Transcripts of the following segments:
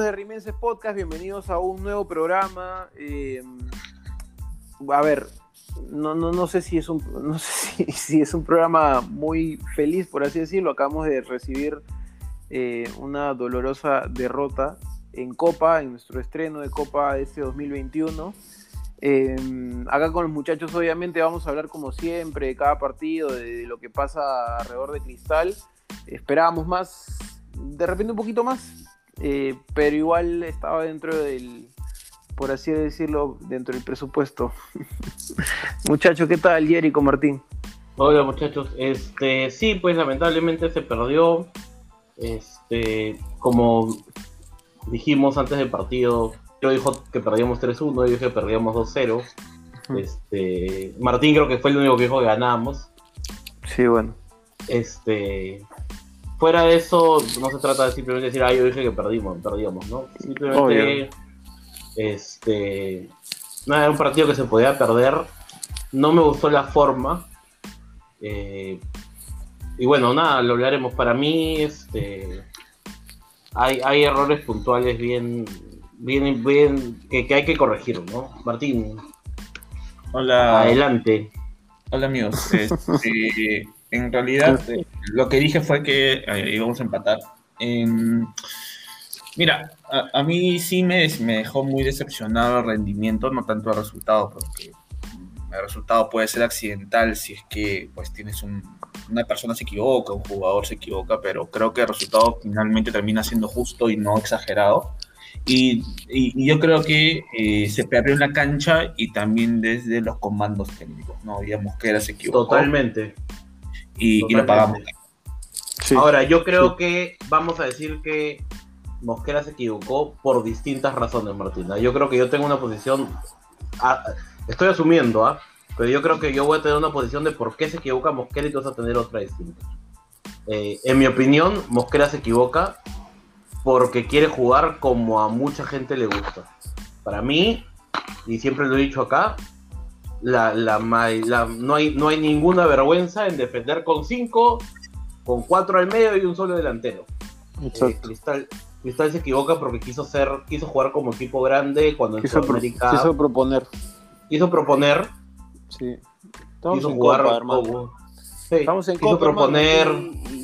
De Rimenses Podcast, bienvenidos a un nuevo programa. Eh, a ver, no, no, no sé, si es, un, no sé si, es un programa muy feliz, por así decirlo. Acabamos de recibir eh, una dolorosa derrota en Copa, en nuestro estreno de Copa este 2021. Eh, acá con los muchachos obviamente vamos a hablar como siempre de cada partido, de lo que pasa alrededor de Cristal. Esperábamos más, de repente un poquito más, eh, pero igual estaba dentro del, por así decirlo, dentro del presupuesto. muchachos, ¿qué tal, Jerico Martín? Hola muchachos, este sí, pues lamentablemente se perdió. Este, como dijimos antes del partido, yo dijo que perdíamos 3-1, yo dije que perdíamos 2-0. Este, Martín creo que fue el único que dijo que ganábamos. Sí, bueno. Este, fuera de eso, no se trata de simplemente decir, ah, yo dije que perdimos, perdíamos, ¿no? Simplemente, este, nada, era un partido que se podía perder. No me gustó la forma. Eh, y bueno, nada, lo hablaremos. Para mí, este, hay, hay errores puntuales bien, bien, bien, que, hay que corregir, ¿no? Martín. Hola. Adelante. Hola amigos. Este, en realidad, eh, lo que dije fue que eh, íbamos a empatar. mira, a, mí sí me, me, dejó muy decepcionado el rendimiento, no tanto el resultado, porque el resultado puede ser accidental si es que pues tienes una persona se equivoca, un jugador se equivoca, pero creo que el resultado finalmente termina siendo justo y no exagerado. Y, yo creo que eh, se perdió en la cancha y también desde los comandos técnicos, ¿no? Digamos que era se equivocó. Totalmente y, lo pagamos. Ahora, yo creo que vamos a decir que Mosquera se equivocó por distintas razones, Martina. Yo creo que yo tengo una posición, ah, estoy asumiendo, ¿ah? pero yo creo que yo voy a tener una posición de por qué se equivoca Mosquera y tú vas a tener otra distinta. Eh, en mi opinión, Mosquera se equivoca porque quiere jugar como a mucha gente le gusta. Para mí, y siempre lo he dicho acá, la, la, no, hay, no hay ninguna vergüenza en defender con cinco, con cuatro al medio y un solo delantero. Eh, Cristal, Cristal se equivoca porque quiso ser, quiso jugar como equipo grande cuando quiso en Sudamérica. quiso proponer. Quiso proponer. Sí. Estamos quiso en jugar Copa, como, sí, Estamos en quiso proponer.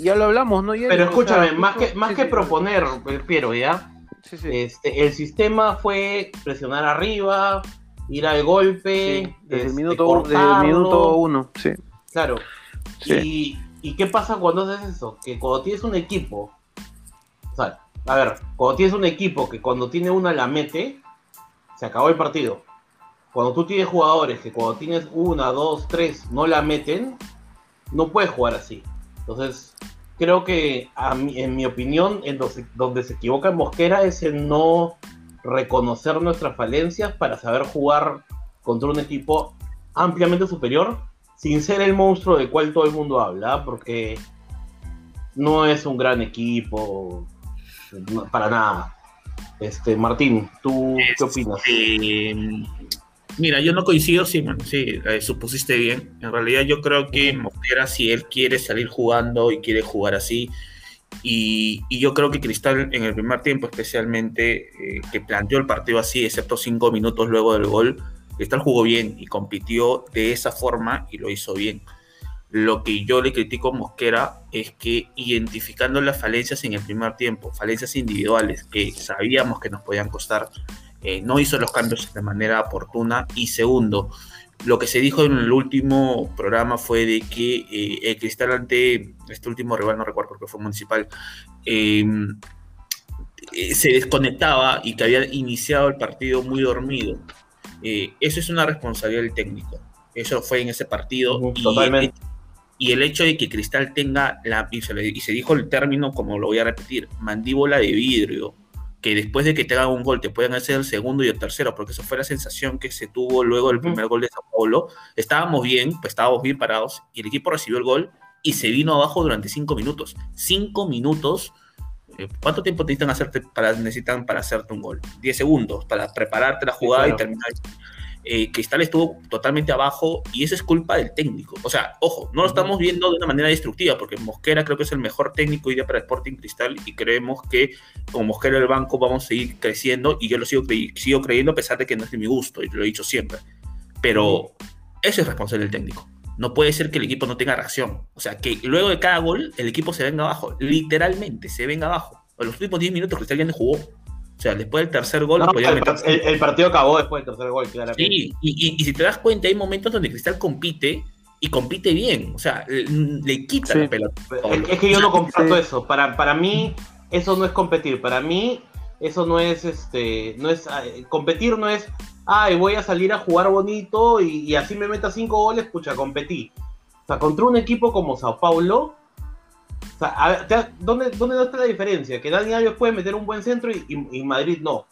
ya lo hablamos, ¿no? Pero escúchame, más que, más que proponer, Piero, ¿ya? Este, el sistema fue presionar arriba, ir al golpe. desde, el minuto, minuto uno, sí. Claro. Y, ¿Y qué pasa cuando haces eso? Que cuando tienes un equipo, o sea, a ver, cuando tienes un equipo que cuando tiene una la mete, se acabó el partido. Cuando tú tienes jugadores que cuando tienes una, dos, tres, no la meten, no puedes jugar así. Entonces, creo que a en mi opinión, en donde, donde se equivoca Mosquera es en no reconocer nuestras falencias para saber jugar contra un equipo ampliamente superior sin ser el monstruo del cual todo el mundo habla, porque no es un gran equipo para nada. Este, Martín, ¿tú qué opinas? mira, yo no coincido, sí, sí, eh, supusiste bien. En realidad yo creo que Mosquera, si él quiere salir jugando y quiere jugar así, y, yo creo que Cristal en el primer tiempo especialmente, eh, que planteó el partido así, excepto cinco minutos luego del gol, Cristal jugó bien y compitió de esa forma y lo hizo bien. Lo que yo le critico a Mosquera es que identificando las falencias en el primer tiempo, falencias individuales que sabíamos que nos podían costar, eh, no hizo los cambios de manera oportuna. Y segundo, lo que se dijo en el último programa fue de que eh, el Cristal ante este último rival, no recuerdo porque fue municipal, em, eh, se desconectaba y que había iniciado el partido muy dormido. Eh, eso es una responsabilidad del técnico. Eso fue en ese partido. Totalmente. Y, el hecho de que Cristal tenga la. y se dijo el término, como lo voy a repetir, mandíbula de vidrio que después de que te hagan un gol te puedan hacer el segundo y el tercero, porque eso fue la sensación que se tuvo luego del primer gol de Sao Paulo. Estábamos bien, pues estábamos bien parados y el equipo recibió el gol y se vino abajo durante cinco minutos. Cinco minutos. Eh, ¿Cuánto tiempo necesitan, hacerte para, necesitan para hacerte un gol? Diez segundos para prepararte la jugada y terminar. Eh, Cristal estuvo totalmente abajo y eso es culpa del técnico. O sea, ojo, no lo estamos viendo de una manera destructiva, porque Mosquera creo que es el mejor técnico hoy día para Sporting Cristal y creemos que con Mosquera el banco vamos a seguir creciendo y yo lo sigo, sigo creyendo a pesar de que no es de mi gusto y lo he dicho siempre. Pero ese es responsable del técnico. No puede ser que el equipo no tenga reacción. O sea, que luego de cada gol el equipo se venga abajo. Literalmente se venga abajo. En los últimos 10 minutos Cristal ya no jugó. O sea, después del tercer gol... el, partido acabó después del tercer gol, claramente. Sí, y, si te das cuenta, hay momentos donde Cristal compite y compite bien. O sea, le, quita la pelota. Es, que yo no comparto eso. Para, para mí, eso no es competir. Para mí, eso no es este. no es eh, Competir no es. Ay, voy a salir a jugar bonito y, así me meta cinco goles, pucha, competí. O sea, contra un equipo como Sao Paulo, ¿dónde, ¿dónde está la diferencia? Que Dani Alves puede meter un buen centro y, Madrid no.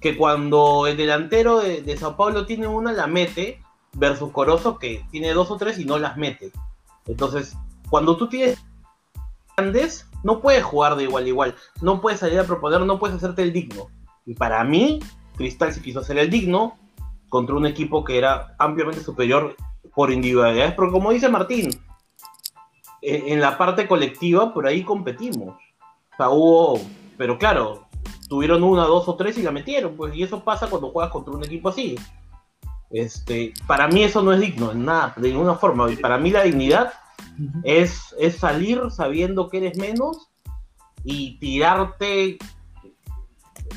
Que cuando el delantero de, Sao Paulo tiene una, la mete, versus Corozo que tiene dos o tres y no las mete. Entonces, cuando tú tienes grandes, no puedes jugar de igual a igual. No puedes salir a proponer, no puedes hacerte el digno. Y para mí, Cristal se quiso hacer el digno contra un equipo que era ampliamente superior por individualidades. Pero como dice Martín, en, la parte colectiva, por ahí competimos. O sea, hubo, pero claro, tuvieron una, dos o tres y la metieron, pues, y eso pasa cuando juegas contra un equipo así. Este, para mí eso no es digno, en nada, de ninguna forma. Para mí la dignidad es, es salir sabiendo que eres menos y tirarte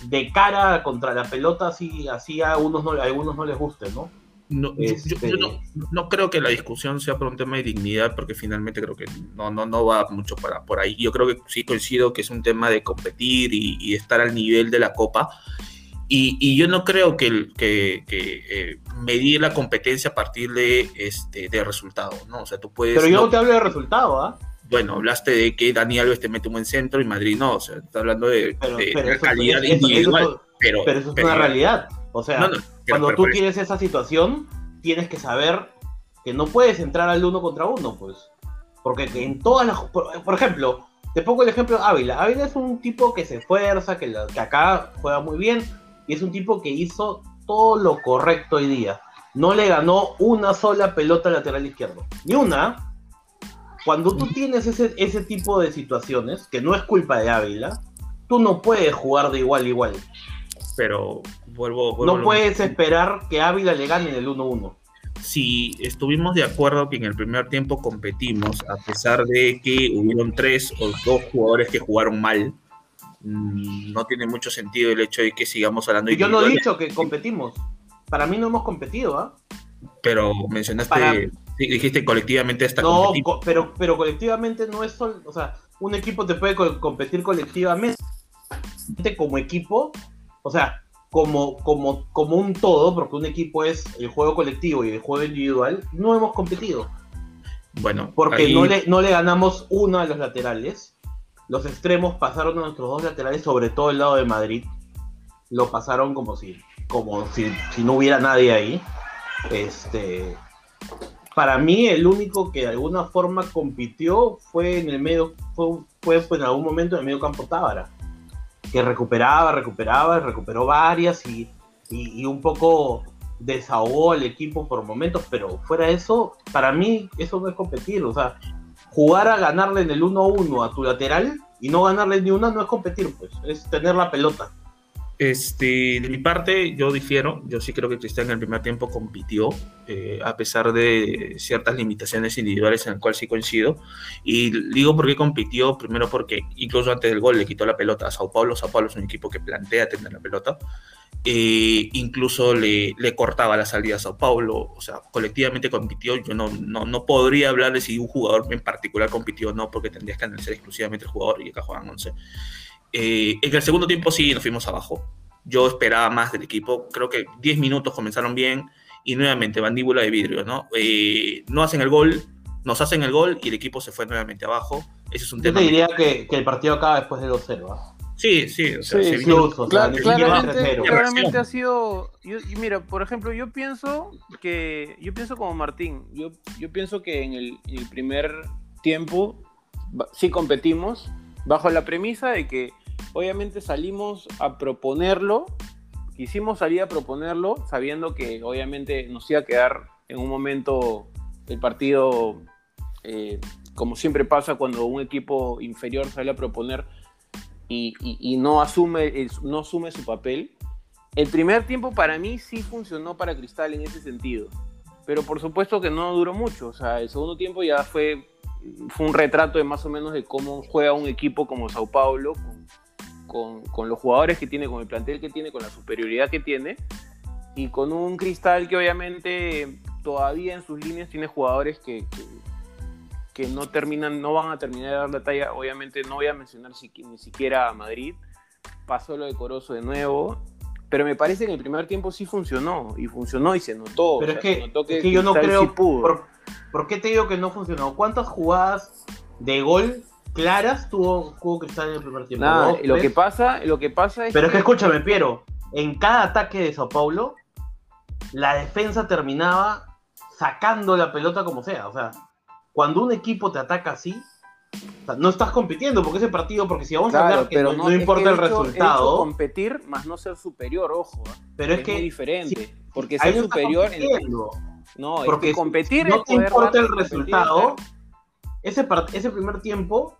de cara contra la pelota así, así a, unos no, a algunos no les guste, ¿no? No, yo, este no, creo que la discusión sea por un tema de dignidad, porque finalmente creo que no, no, no va mucho para, por ahí. Yo creo que sí coincido que es un tema de competir y, estar al nivel de la Copa. Y, yo no creo que, que, eh, medir la competencia a partir de, este, de resultados, ¿no? O sea, tú puedes... Pero yo no te hablo de resultado, ¿ah? Bueno, hablaste de que Dani Alves te mete un buen centro y Madrid no, o sea, está hablando de, calidad individual. pero, pero, eso es una realidad. O sea, cuando tú tienes esa situación, tienes que saber que no puedes entrar al uno contra uno, pues. Porque en todas las. Por, ejemplo, te pongo el ejemplo de Ávila. Ávila es un tipo que se esfuerza, que, que acá juega muy bien, y es un tipo que hizo todo lo correcto hoy día. No le ganó una sola pelota lateral izquierdo. Ni una. Cuando tú tienes ese, ese tipo de situaciones, que no es culpa de Ávila, tú no puedes jugar de igual a igual. Pero vuelvo, no puedes esperar que Ávila le gane en el 1-1. Si estuvimos de acuerdo que en el primer tiempo competimos, a pesar de que hubieron tres o dos jugadores que jugaron mal, mm, no tiene mucho sentido el hecho de que sigamos hablando de. Yo no he dicho que competimos. Para mí no hemos competido, ¿ah? Pero mencionaste, dijiste colectivamente hasta No, pero, pero colectivamente no es solo. O sea, un equipo te puede competir colectivamente como equipo. O sea, como, como, como un todo, porque un equipo es el juego colectivo y el juego individual, no hemos competido. Bueno, porque no, le, no le ganamos uno a los laterales. Los extremos pasaron a nuestros dos laterales, sobre todo el lado de Madrid. Lo pasaron como si, como si, no hubiera nadie ahí. Este, para mí, el único que de alguna forma compitió fue en el medio, fue, fue, fue en algún momento en el medio campo Tábara que recuperaba, recuperaba, recuperó varias y, y, un poco desahogó al equipo por momentos, pero fuera eso, para mí eso no es competir, o sea, jugar a ganarle en el 1-1 a tu lateral y no ganarle ni una no es competir, pues, es tener la pelota. Este, de mi parte, yo difiero. Yo sí creo que Cristian en el primer tiempo compitió, eh, a pesar de ciertas limitaciones individuales en las cuales sí coincido. Y digo por qué compitió, primero porque incluso antes del gol le quitó la pelota a Sao Paulo. Sao Paulo es un equipo que plantea tener la pelota. Eh, incluso le, cortaba la salida a Sao Paulo. O sea, colectivamente compitió. Yo no, no, no podría hablar de si un jugador en particular compitió o no, porque tendrías que analizar exclusivamente el jugador y acá juegan 11. Eh, en el segundo tiempo sí nos fuimos abajo. Yo esperaba más del equipo. Creo que 10 minutos comenzaron bien y nuevamente mandíbula de vidrio, ¿no? Eh, no hacen el gol, nos hacen el gol y el equipo se fue nuevamente abajo. Ese es un Yo tema. te diría que, el partido acaba después de 2-0. ¿ah? Sí, sí, o sea, claramente, claramente ha sido. mira, por ejemplo, yo pienso que. Yo pienso como Martín. Yo, yo pienso que en el, en el primer tiempo sí competimos bajo la premisa de que obviamente salimos a proponerlo quisimos salir a proponerlo sabiendo que obviamente nos iba a quedar en un momento el partido, eh, como siempre pasa cuando un equipo inferior sale a proponer y, y- no, asume, no asume su papel. El primer tiempo para mí sí funcionó para Cristal en ese sentido, pero por supuesto que no duró mucho. O sea, el segundo tiempo ya fue, fue un retrato de más o menos de cómo juega un equipo como Sao Paulo, con, los jugadores que tiene, con el plantel que tiene, con la superioridad que tiene, y con un Cristal que obviamente todavía en sus líneas tiene jugadores que, que, que no terminan, no van a terminar de dar la talla. Obviamente no voy a mencionar si- ni siquiera a Madrid. Pasó lo de Corozo de nuevo. Pero me parece que en el primer tiempo sí funcionó. Y funcionó y se notó. Pero o es que, se notó es que yo no creo. sí pudo. Por, ¿por qué te digo que no funcionó? ¿Cuántas jugadas de gol claras tuvo, tuvo Cristal en el primer tiempo? Nada, ¿Dos, lo que pasa, lo que pasa es Pero es que escúchame, Piero, en cada ataque de Sao Paulo, la defensa terminaba sacando la pelota como sea. O sea, cuando un equipo te ataca así, o sea, no estás compitiendo porque ese partido, porque si vamos a hablar que pero no, no, no es que importa el hecho- resultado, competir, más no ser superior, ojo. ¿ah? pero es es que muy diferente. porque ahí ser superior. en- compitiendo. no, es Porque que competir no es te importa el es resultado, ese, ese primer tiempo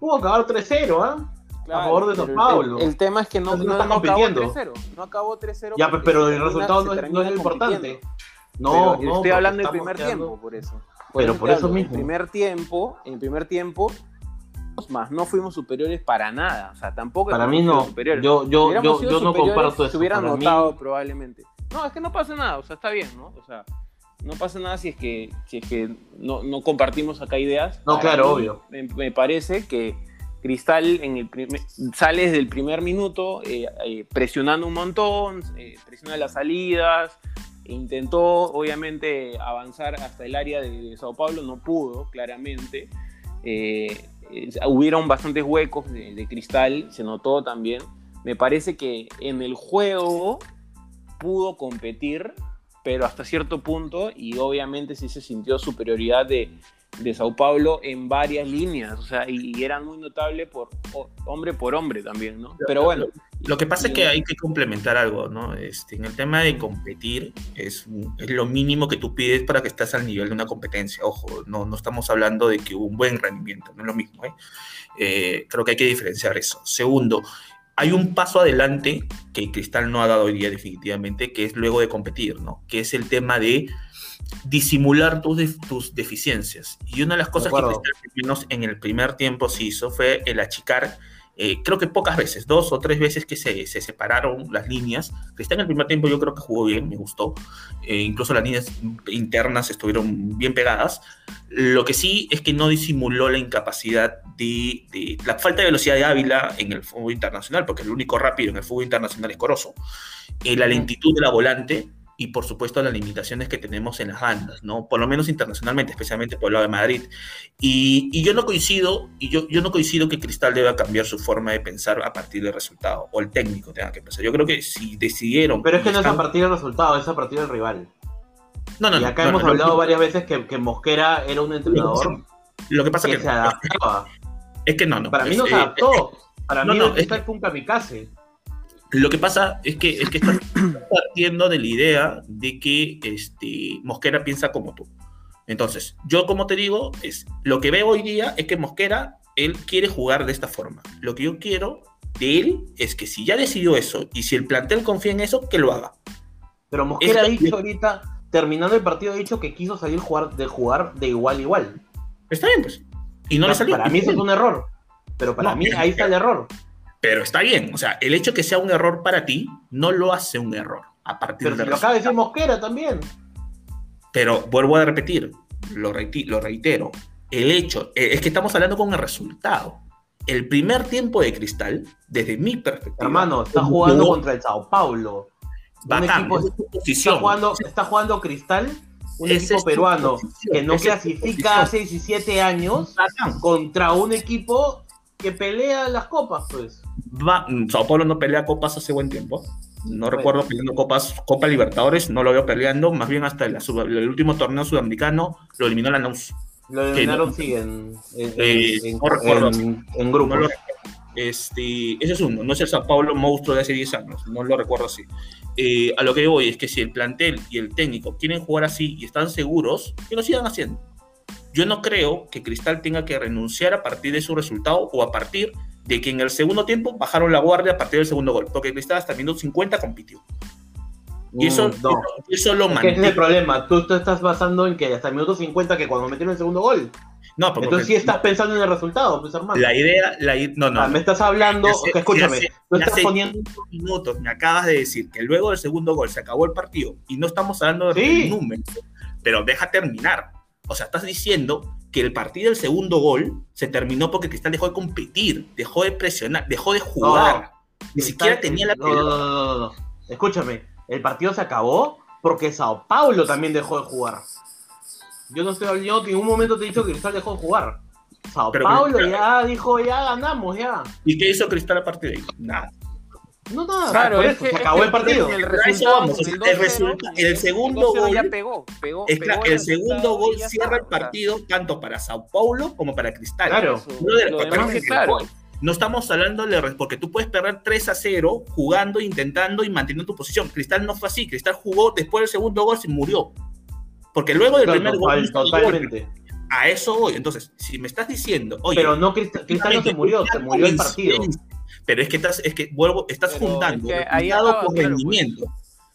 pudo acabar 3-0, ¿ah? Claro, favor de Sao el- Paulo. El, el tema es que no, no no, está no acabó compitiendo. 3-0. No acabó 3-0. Ya, pero el resultado no es, no es lo importante. No, Pero no. estoy hablando del primer quedando- tiempo, por eso. Pero te por eso hablo, mismo. En el primer tiempo, en el primer tiempo, más no fuimos superiores para nada. O sea, tampoco Para mí no. superiores. Yo, yo, yo, yo no comparto eso. Se hubieran Para mí- notado probablemente. No, es que no pasa nada, o sea, está bien, ¿no? O sea, no pasa nada si es que, si es que no, no compartimos acá ideas. No, claro, mí, obvio. Me, me parece que Cristal en el primer- sale desde el primer minuto eh, eh, presionando un montón, eh, presiona las salidas, intentó obviamente avanzar hasta el área de, de Sao Paulo, no pudo, claramente. Eh, hubieron bastantes huecos de, de Cristal, se notó también. Me parece que en el juego pudo competir, pero hasta cierto punto, y obviamente sí se sintió superioridad de, de Sao Paulo en varias líneas, o sea, y, y eran muy notables por hombre por hombre también, ¿no? Pero bueno, Lo que pasa es que hay que complementar algo, ¿no? Este, en el tema de competir, es, es lo mínimo que tú pides para que estés al nivel de una competencia. Ojo, no, no estamos hablando de que un buen rendimiento, no es lo mismo, ¿eh? Eh, creo que hay que diferenciar eso. Segundo, hay un paso adelante que Cristal no ha dado hoy día definitivamente, que es luego de competir, ¿no? Que es el tema de disimular tus, tus deficiencias. Y una de las cosas que. Cristal, al menos en el primer tiempo se hizo, fue el achicar eh, creo que pocas veces, dos o tres veces que se, se separaron las líneas. Cristal en el primer tiempo yo creo que jugó bien, me gustó. Eh, incluso las líneas internas estuvieron bien pegadas. Lo que sí es que no disimuló la incapacidad de, de la falta de velocidad de Ávila en el fútbol internacional, porque el único rápido en el fútbol internacional es Corozo. Eh, la lentitud de la volante y por supuesto las limitaciones que tenemos en las bandas, ¿no? Por lo menos internacionalmente, especialmente por el lado de Madrid. Y, y yo no coincido, y yo, yo no coincido que Cristal deba cambiar su forma de pensar a partir del resultado, o el técnico tenga que pensar. Yo creo que si decidieron... Pero es que no es a están- partir del resultado, es a partir del rival. No, no, y acá no, hemos no, hablado lo- varias veces que, que Mosquera era un entrenador Lo que pasa que que, se adaptaba. es que no, no. Para mí no se eh, adaptó. Para no, mí no, Cristal fue un kamikaze. Lo que pasa es que, es que estás partiendo de la idea de que este, Mosquera piensa como tú. Entonces, yo como te digo, es, lo que veo hoy día es que Mosquera, él quiere jugar de esta forma. Lo que yo quiero de él es que si ya decidió eso y si el plantel confía en eso, que lo haga. Pero Mosquera ha dicho ahorita, terminando el partido, ha dicho que quiso salir jugar, de jugar de igual a igual. Está bien, pues. Y no le salió. Para mí eso es un error. Pero para No, mí ahí está el error. Pero está bien. O sea, el hecho que sea un error para ti no lo hace un error a partir Pero de si lo acaba de decir Mosquera también. Pero vuelvo a repetir, lo, reitero, el hecho, eh, es que estamos hablando con el resultado. El primer tiempo de Cristal, desde mi perspectiva, Hermano, está jugando contra el Sao Paulo. Un bacán, equipo- es Está jugando, está jugando Cristal, un equipo peruano que no clasifica hace 17 años Bacán. contra un equipo que pelea las copas, pues. Va- mm, Sao Paulo no pelea copas hace buen tiempo. No Bueno. recuerdo peleando copas, Copa Libertadores, no lo veo peleando. Más bien hasta sub- el último torneo sudamericano lo eliminó la NAUS. Lo eliminaron, sí, en, en, Eh, en- no recuerdo. en- grupos. No Este, ese es uno, no es el Sao Paulo monstruo de hace 10 años, no lo recuerdo así. Eh, a lo que voy es que si el plantel y el técnico quieren jugar así y están seguros, que lo sigan haciendo. Yo no creo que Cristal tenga que renunciar a partir de su resultado o a partir de que en el segundo tiempo bajaron la guardia a partir del segundo gol, porque Cristal hasta el minuto 50 compitió. Y eso, Mm, no. eso, eso lo Es que ese es mantiene. el problema. Tú te estás basando en que hasta el minuto 50, que cuando metieron el segundo gol. No, porque Entonces sí estás pensando en el resultado, pues hermano. la idea, la no, no, Ah, me estás hablando, escúchame, sé, tú estás poniendo minutos me acabas de decir que luego del segundo gol se acabó el partido y no estamos hablando de Sí. números, pero deja terminar. O sea, estás diciendo que el partido del segundo gol se terminó porque Cristal dejó de competir, dejó de presionar, dejó de jugar. Ni siquiera Está- tenía la no, no, pelota. no, no, no. Escúchame, el partido se acabó porque Sao Paulo también dejó de jugar. Yo no estoy hablando, en ningún momento te he dicho que Cristal dejó de jugar. Sao Pero Paulo Cristal- ya dijo, ya ganamos, ya. ¿Y qué hizo Cristal a partir de ahí? Nada. No, nada, Claro, por es eso, que- se es acabó que el partido. El A eso resultado, vamos, el 2-0, resulta- el el segundo 2-0 ya gol- pegó, pegó, Es pegó claro, el segundo gol cierra el partido tanto para Sao Paulo como para Cristal. Claro. lo pero demás es es claro. No estamos hablando de porque tú puedes perder 3 a 0 jugando, intentando y manteniendo tu posición. Cristal no fue así. Cristal jugó después del segundo gol se murió. Porque luego del Claro, primer gol el gol. totalmente. a eso voy. Entonces, si me estás diciendo, oye, Pero no, Cristal, Cristal no se murió, se murió el partido. Pero es que estás, es que vuelvo, estás Pero juntando es que resultado acaba, con claro, rendimiento.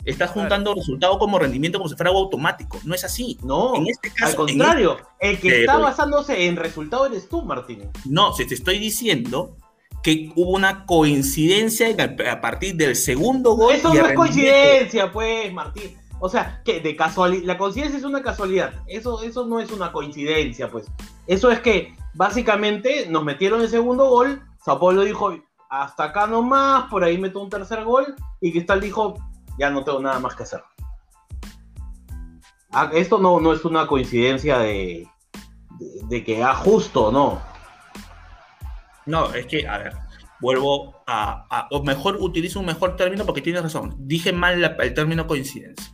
Estás Claro. juntando resultado como rendimiento como si fuera algo automático. No es así. No, En este caso, al contrario, el que Pero- está basándose en resultado eres tú, Martín. No, si te estoy diciendo que hubo una coincidencia a partir del segundo gol. Eso no es coincidencia, pues, Martín. O sea, que de casualidad, la coincidencia es una casualidad. Eso, eso no es una coincidencia, pues. Eso es que básicamente nos metieron el segundo gol. Sao Paulo dijo, hasta acá nomás, por ahí meto un tercer gol. Y Cristal dijo, ya no tengo nada más que hacer. Ah, esto no, no es una coincidencia de, de, que, ah, justo, no. No, es que, a ver, vuelvo a, o mejor utilizo un mejor término porque tienes razón. Dije mal el término coincidencia.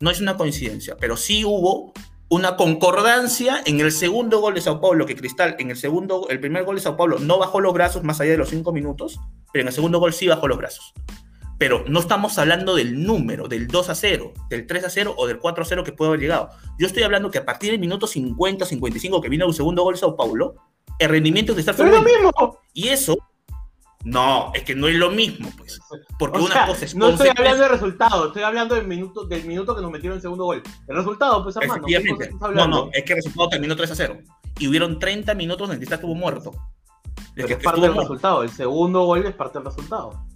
No es una coincidencia, pero sí hubo una concordancia en el segundo gol de Sao Paulo, que Cristal en el segundo, el primer gol de Sao Paulo no bajó los brazos más allá de los cinco minutos, pero en el segundo gol sí bajó los brazos. Pero no estamos hablando del número, del 2 a 0, del 3 a 0 o del 4 a 0 que puede haber llegado. Yo estoy hablando que a partir del minuto 50, 55 que vino el segundo gol de Sao Paulo, el rendimiento de Cristal fue lo mismo. Y eso, no, es que no es lo mismo, pues. Porque O una sea, cosa es no estoy hablando del resultado, estoy hablando del minuto, del minuto que nos metieron el segundo gol. El resultado, pues hermano, ¿qué cosa Efectivamente. No, no, es que el resultado terminó 3 a 0. Y hubieron 30 minutos en que Cristal estuvo muerto. Es Pero que es parte del muerto. resultado, el segundo gol es parte del resultado.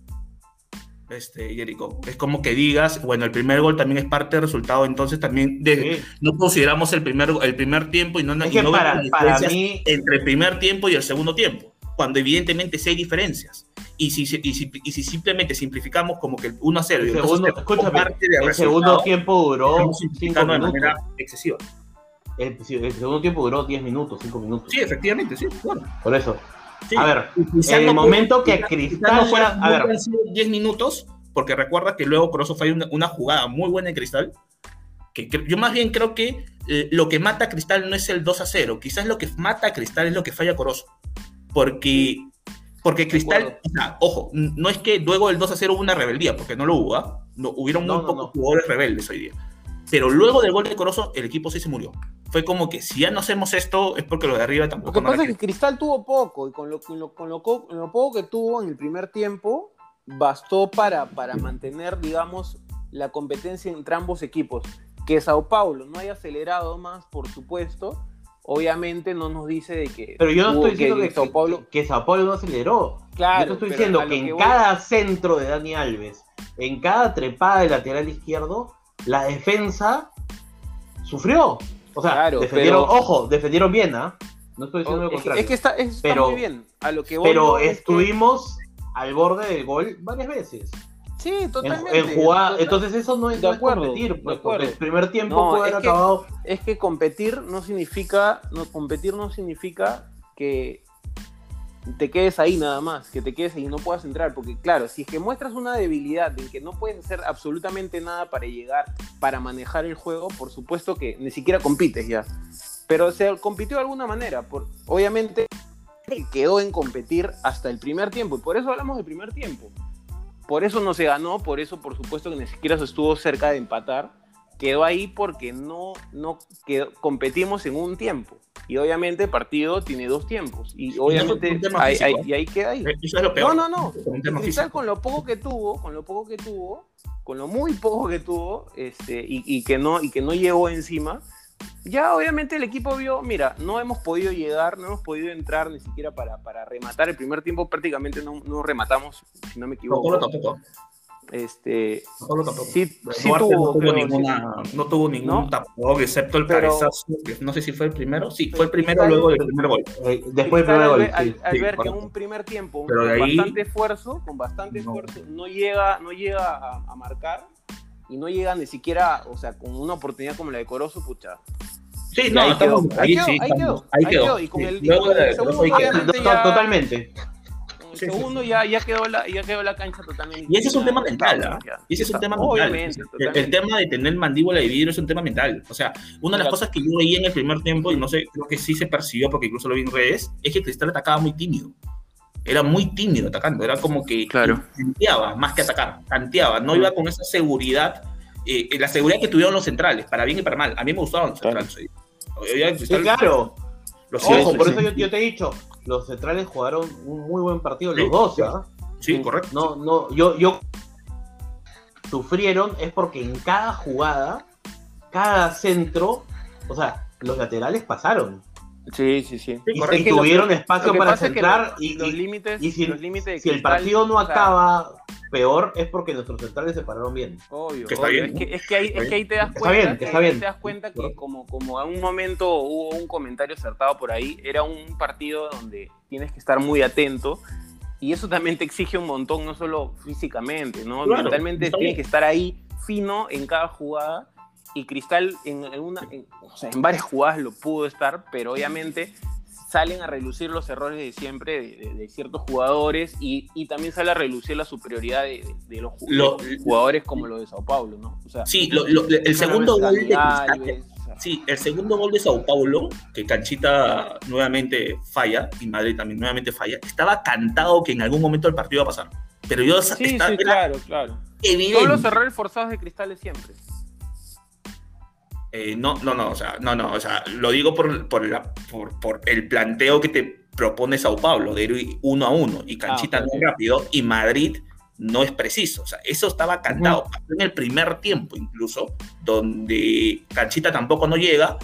Este, Jericho. Es como que digas, bueno, el primer gol también es parte del resultado, entonces también de- Sí. no consideramos el primer, el primer tiempo y no, Es que no para, para mí, entre el primer tiempo y el segundo tiempo, cuando evidentemente sí hay diferencias. Y si, y si, y si simplemente simplificamos como que el 1 a 0 y el el 2 a segundo, 0 escúchame, parte el segundo tiempo duró estamos 5 simplificando de manera excesiva. El, el segundo tiempo duró 10 minutos, 5 minutos. Sí, efectivamente, sí, claro. Por eso. Sí. A ver, en el no momento que quizá- Cristal no fuera- a ver. no hubieran sido 10 minutos, porque recuerda que luego Corozo fue una, una jugada muy buena en Cristal. Que, que- yo más bien creo que eh, lo que mata a Cristal no es el 2 a 0, quizás lo que mata a Cristal es lo que falla Corozo. Porque, porque Cristal, o sea, ojo, no es que luego del 2 a 0 hubo una rebeldía, porque no lo hubo, ¿ah? no, hubieron No, muy no, pocos no. jugadores rebeldes hoy día. Pero luego del gol de Corozo, el equipo sí se murió. Fue como que si ya no hacemos esto, es porque lo de arriba Lo tampoco que nos pasa es que. Cristal tuvo poco y con lo, con lo, con lo, co- con lo poco que tuvo en el primer tiempo bastó para, para mantener, digamos, la competencia entre ambos equipos. Que Sao Paulo no haya acelerado más, por supuesto, obviamente no nos dice de que. Pero yo no estoy diciendo que, Sao Paulo. que Sao Paulo no aceleró. Claro, yo te estoy diciendo que en voy- cada centro de Dani Alves, en cada trepada del lateral izquierdo, la defensa sufrió. O sea, Claro, defendieron, pero- ojo, defendieron bien, ¿ah? No estoy diciendo lo que, contrario. es que está, es- está Pero- muy bien. A lo que voy pero que- estuvimos al borde del gol varias veces. Sí, En, totalmente. en entonces eso no es, De no es acuerdo, competir, de pues, acuerdo. porque el primer tiempo No, puede haber es que- acabado. es que competir no significa, no, competir no significa que te quedes ahí nada más, que te quedes ahí y no puedas entrar, porque claro, si es que muestras una debilidad en que no puedes hacer absolutamente nada para llegar, para manejar el juego, por supuesto que ni siquiera compites ya. Pero se compitió de alguna manera, por, obviamente quedó en competir hasta el primer tiempo, y por eso hablamos del primer tiempo. Por eso no se ganó, por eso por supuesto que ni siquiera se estuvo cerca de empatar. Quedó ahí porque no, no quedó- competimos en un tiempo. Y obviamente el partido tiene dos tiempos. Y obviamente ahí, físico, ahí- y ahí queda ahí. Eh, Eso es lo peor. No, no, no. Cristal con lo poco que tuvo, con lo poco que tuvo, con lo muy poco que tuvo, este, y, y que no, y que no llegó encima, ya obviamente el equipo vio, mira, no hemos podido llegar, no hemos podido entrar ni siquiera para, para rematar. El primer tiempo prácticamente no, no rematamos, si no me No, equivoco. Pablo tampoco. Este, No, tampoco. sí, sí tuvo, no tuvo creo, ninguna, no tuvo ningún ¿No? tapón, excepto el Pero- cabezazo, que no sé si fue el primero, sí, fue el primero Cristal- luego del primer gol. Eh, después del primer gol. al- sí. al sí, ver que en un primer tiempo, Pero con ahí- bastante esfuerzo, con bastante No. esfuerzo, no llega, no llega a, a marcar y no llega ni siquiera, o sea, con una oportunidad como la de Corozo, pucha. Sí, no, ahí estamos quedó, ahí, ahí quedó, sí, ahí quedó, ahí ahí quedó. quedó, y con Sí, el- y luego con el de- segundo ahí quedó. obviamente To- ya- Totalmente. Con el Sí, sí, segundo Ya, ya, quedó la, ya quedó la cancha totalmente. Y ese es un tema mental, ¿ah? Y ese es un tema Obviamente, mental. El, el tema de tener mandíbula de vidrio es un tema mental. O sea, una de las cosas que yo veía en el primer tiempo, y no sé, creo que sí se percibió porque incluso lo vi en redes, es que Cristal atacaba muy tímido. Era muy tímido atacando, era como que Claro. tanteaba más que atacar, tanteaba, no iba con esa seguridad, eh, la seguridad que tuvieron los centrales, para bien y para mal. A mí me gustaban los centrales. Sí, Cristal- claro. los Ojo, por sí. eso yo, yo te he dicho, los centrales jugaron un muy buen partido, Sí, los dos, sí. ¿ah? Sí, correcto. No, no, yo, yo sufrieron es porque en cada jugada, cada centro, o sea, los laterales pasaron. Sí, sí, sí. Sí, Y, tuvieron que- espacio para pasa es que centrar los, y, los límites, y si, los límites de si el partido no o sea, acaba peor es porque nuestros centrales se pararon bien. Obvio, Que está obvio. bien, Es, que, es, que ahí, Está es que ahí te das Está cuenta, bien, que está ahí bien. te das cuenta que como, como a un momento hubo un comentario acertado por ahí, era un partido donde tienes que estar muy atento y eso también te exige un montón, no solo físicamente, ¿no? Claro, Mentalmente tienes bien. que estar ahí fino en cada jugada y Cristal en, en una, en- o sea, en varias jugadas lo pudo estar, pero obviamente salen a relucir los errores de siempre de, de- de ciertos jugadores y, y también sale a relucir la superioridad de, los Lo- jugadores como los de Sao Paulo, ¿no? O sea, Sí, lo- lo- el segundo gol de Cristal, Sí, el segundo gol de Sao Paulo, que Canchita nuevamente falla, y Madrid también nuevamente falla, estaba cantado que en algún momento el partido iba a pasar. Pero yo Sí, está- sí, claro, claro. evidente. Todos los errores forzados de Cristal siempre. Eh, no, no, no, o sea, no, no, o sea, lo digo por, por, la- por, por el planteo que te propone Sao Paulo, de ir uno a uno, y Canchita Ah, ok, no es rápido, y Madrid no es preciso. O sea, eso estaba cantado. En el primer tiempo, incluso, donde Canchita tampoco no llega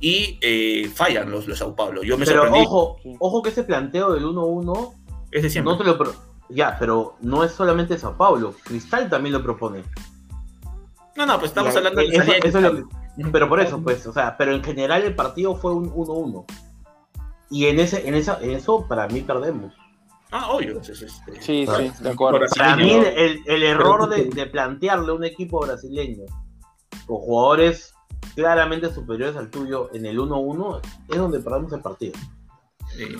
y eh, fallan los, los Sao Paulo. Yo me Pero sorprendí. ojo, ojo que ese planteo del 1-1 es de siempre. no te lo pro- ya, pero no es solamente Sao Paulo, Cristal también lo propone. No, no, pues estamos Ya, hablando de eso- salida de eso es lo Cristal. Pero por eso, pues, o sea, pero en general el partido fue un 1-1. Y en ese, en esa, en eso para mí perdemos. Ah, obvio. Sí, sí, de acuerdo. Para mí el, el error de, de plantearle a un equipo brasileño con jugadores claramente superiores al tuyo en el 1-1 es donde perdemos el partido. eh,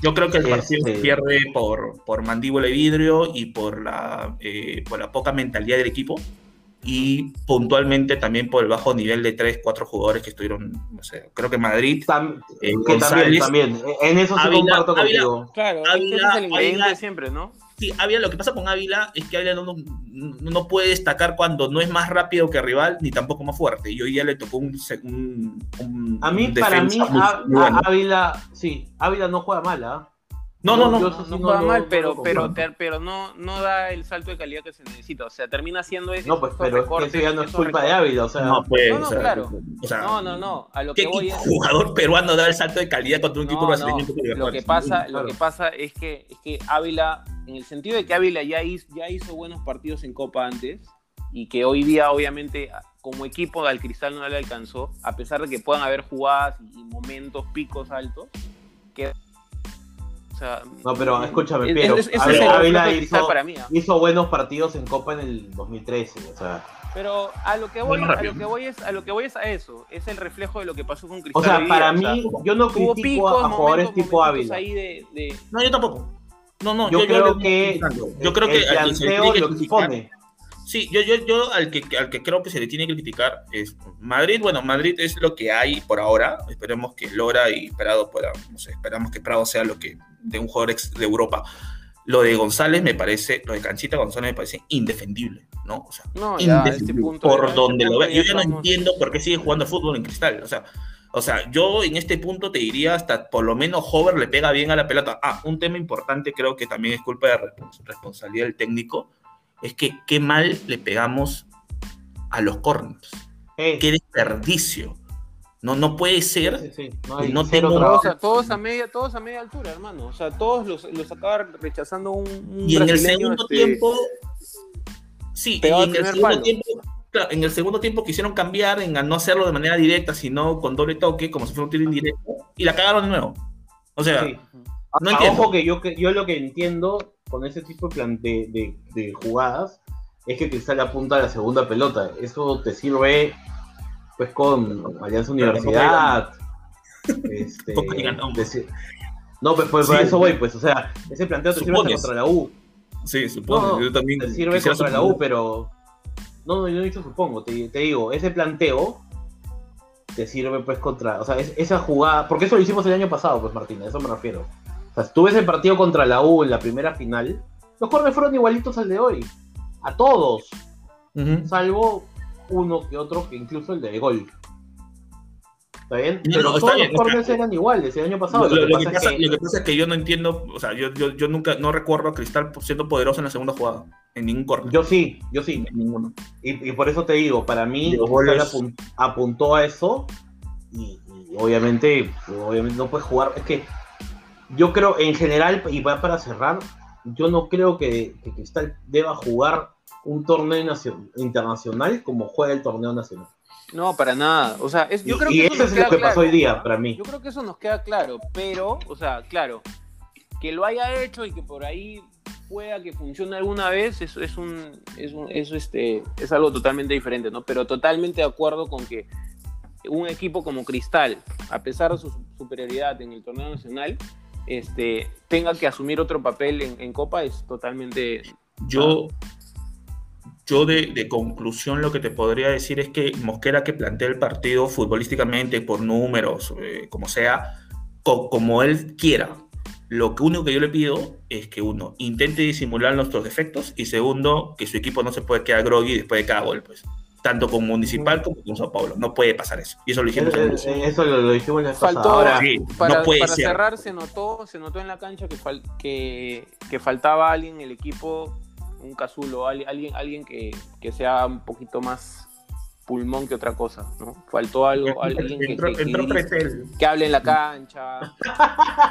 yo creo que el partido Este- se pierde por, por mandíbula de vidrio y por la, eh, por la poca mentalidad del equipo. Y puntualmente también por el bajo nivel de 3, 4 jugadores que estuvieron, no sé, creo que Madrid, Tam- eh, que también, González, también. En eso sí Ávila- comparto Ávila- contigo. Claro, Ávila- ese es el ingrediente siempre, ¿no? Sí, Ávila, lo que pasa con Ávila es que Ávila no, no, puede destacar cuando no es más rápido que rival ni tampoco más fuerte. Y hoy ya le tocó un. un- un A mí, un para mí, muy- muy bueno. Ávila, sí, Ávila no juega mal, ¿ah? No, no, no. No, eso no juega mal, no pero, pero, no, no da el salto de calidad que se necesita. O sea, termina siendo ese- No, pues, esos pero es que recortes, eso ya no es culpa de. Ávila, o sea. No, pues, No, no, o sea, claro. o sea, No, no, no. A lo ¿Qué que voy es. jugador peruano da el salto de calidad contra un equipo No, brasileño? Lo que pasa, Sí, lo claro. que pasa es que, es que Ávila, en el sentido de que Ávila ya hizo, ya hizo buenos partidos en Copa antes y que hoy día, obviamente, como equipo al Cristal no le alcanzó, a pesar de que puedan haber jugadas y momentos, picos altos, que. Sea, No, pero escúchame, es- Piero, es- es Ávila- hizo- para mí. Hizo buenos partidos en Copa en el 2013, o sea. Pero a lo que voy, a lo que voy es, a lo que voy es a eso, es el reflejo de lo que pasó con O Cristal. sea, para o sea, mí, yo no critico picos, a jugadores momentos, tipo Ávila. ahí de, de- No, yo tampoco. No, no, Yo yo, creo yo- que yo creo que el planteo que lo expone. Sí, yo, yo, yo al, que, al que creo que se le tiene que criticar es Madrid. Bueno, Madrid es lo que hay por ahora. Esperemos que Lora y Prado puedan, no sé, esperamos que Prado sea lo que de un jugador de Europa. Lo de González me parece, lo de Canchita González me parece indefendible, ¿no? O sea, no, ya, este punto, por donde lo ve. Yo ya no entiendo por qué sigue jugando fútbol en cristal. O sea, o sea, yo en este punto te diría hasta por lo menos Hover le pega bien a la pelota. Ah, un tema importante creo que también es culpa de responsabilidad del técnico, es que qué mal le pegamos a los corners. Qué desperdicio. No, no puede ser. No, tengo... todos, a media, todos a media altura, hermano. O sea, todos los, los acaban rechazando un, Y en el segundo este, tiempo. Sí, en el segundo tiempo, en el segundo tiempo quisieron cambiar en no hacerlo de manera directa, sino con doble toque, como si fuera un tiro indirecto, y la cagaron de nuevo. O sea, no entiendo. Ojo que yo, yo lo que entiendo con ese tipo de, de, jugadas es que te sale a punta de la segunda pelota. Eso te sirve pues con Alianza Universidad. este, no, pues, pues por eso voy, pues, o sea, ese planteo te sirve contra la U. Sí, supongo. yo también. Te sirve contra la U, pero. No, no, yo no he dicho supongo, te, te, digo, ese planteo te sirve pues contra. O sea, esa jugada. Porque eso lo hicimos el año pasado, pues Martín, a eso me refiero. O sea, ves el partido contra la U en la primera final, los corners fueron igualitos al de hoy. A todos. Salvo uno que otro, que incluso el de gol. ¿Está bien? Pero todos los corners eran iguales el año pasado. Lo, que, pasa, es que yo no entiendo, o sea, yo, yo, yo, nunca, no recuerdo a Cristal siendo poderoso en la segunda jugada, en ningún corner. Yo sí, yo sí. ninguno. Y, y, por eso te digo, para mí, apuntó a eso y, obviamente, obviamente no puedes jugar. Es que yo creo, en general, y va para cerrar, yo no creo que, que Cristal deba jugar un torneo internacional como juega el torneo nacional. No, para nada. O sea, yo creo que eso, es lo que pasó hoy día para mí. Yo creo que eso nos queda claro, pero, o sea, claro, que lo haya hecho y que por ahí pueda que funcione alguna vez, eso es un, es un, eso este, es algo totalmente diferente, ¿no? Pero totalmente de acuerdo con que un equipo como Cristal, a pesar de su superioridad en el torneo nacional, este, tenga que asumir otro papel en, en Copa es totalmente. Yo, yo de, conclusión lo que te podría decir es que Mosquera que plantea el partido futbolísticamente, por números, eh, como sea, como él quiera. Lo que único que yo le pido es que uno intente disimular nuestros defectos y segundo, que su equipo no se puede quedar groggy después de cada gol, pues. Tanto con Municipal como con Sao Paulo. No puede pasar eso. Y eso lo dijimos. Eh, eh, eso lo, dijimos en Faltó, Ahora, para, para cerrar, se notó, se notó en la cancha que, que, que faltaba alguien en el equipo un casulo, alguien, alguien que, sea un poquito más pulmón que otra cosa, ¿no? Faltó algo, alguien que, que, hable en la cancha.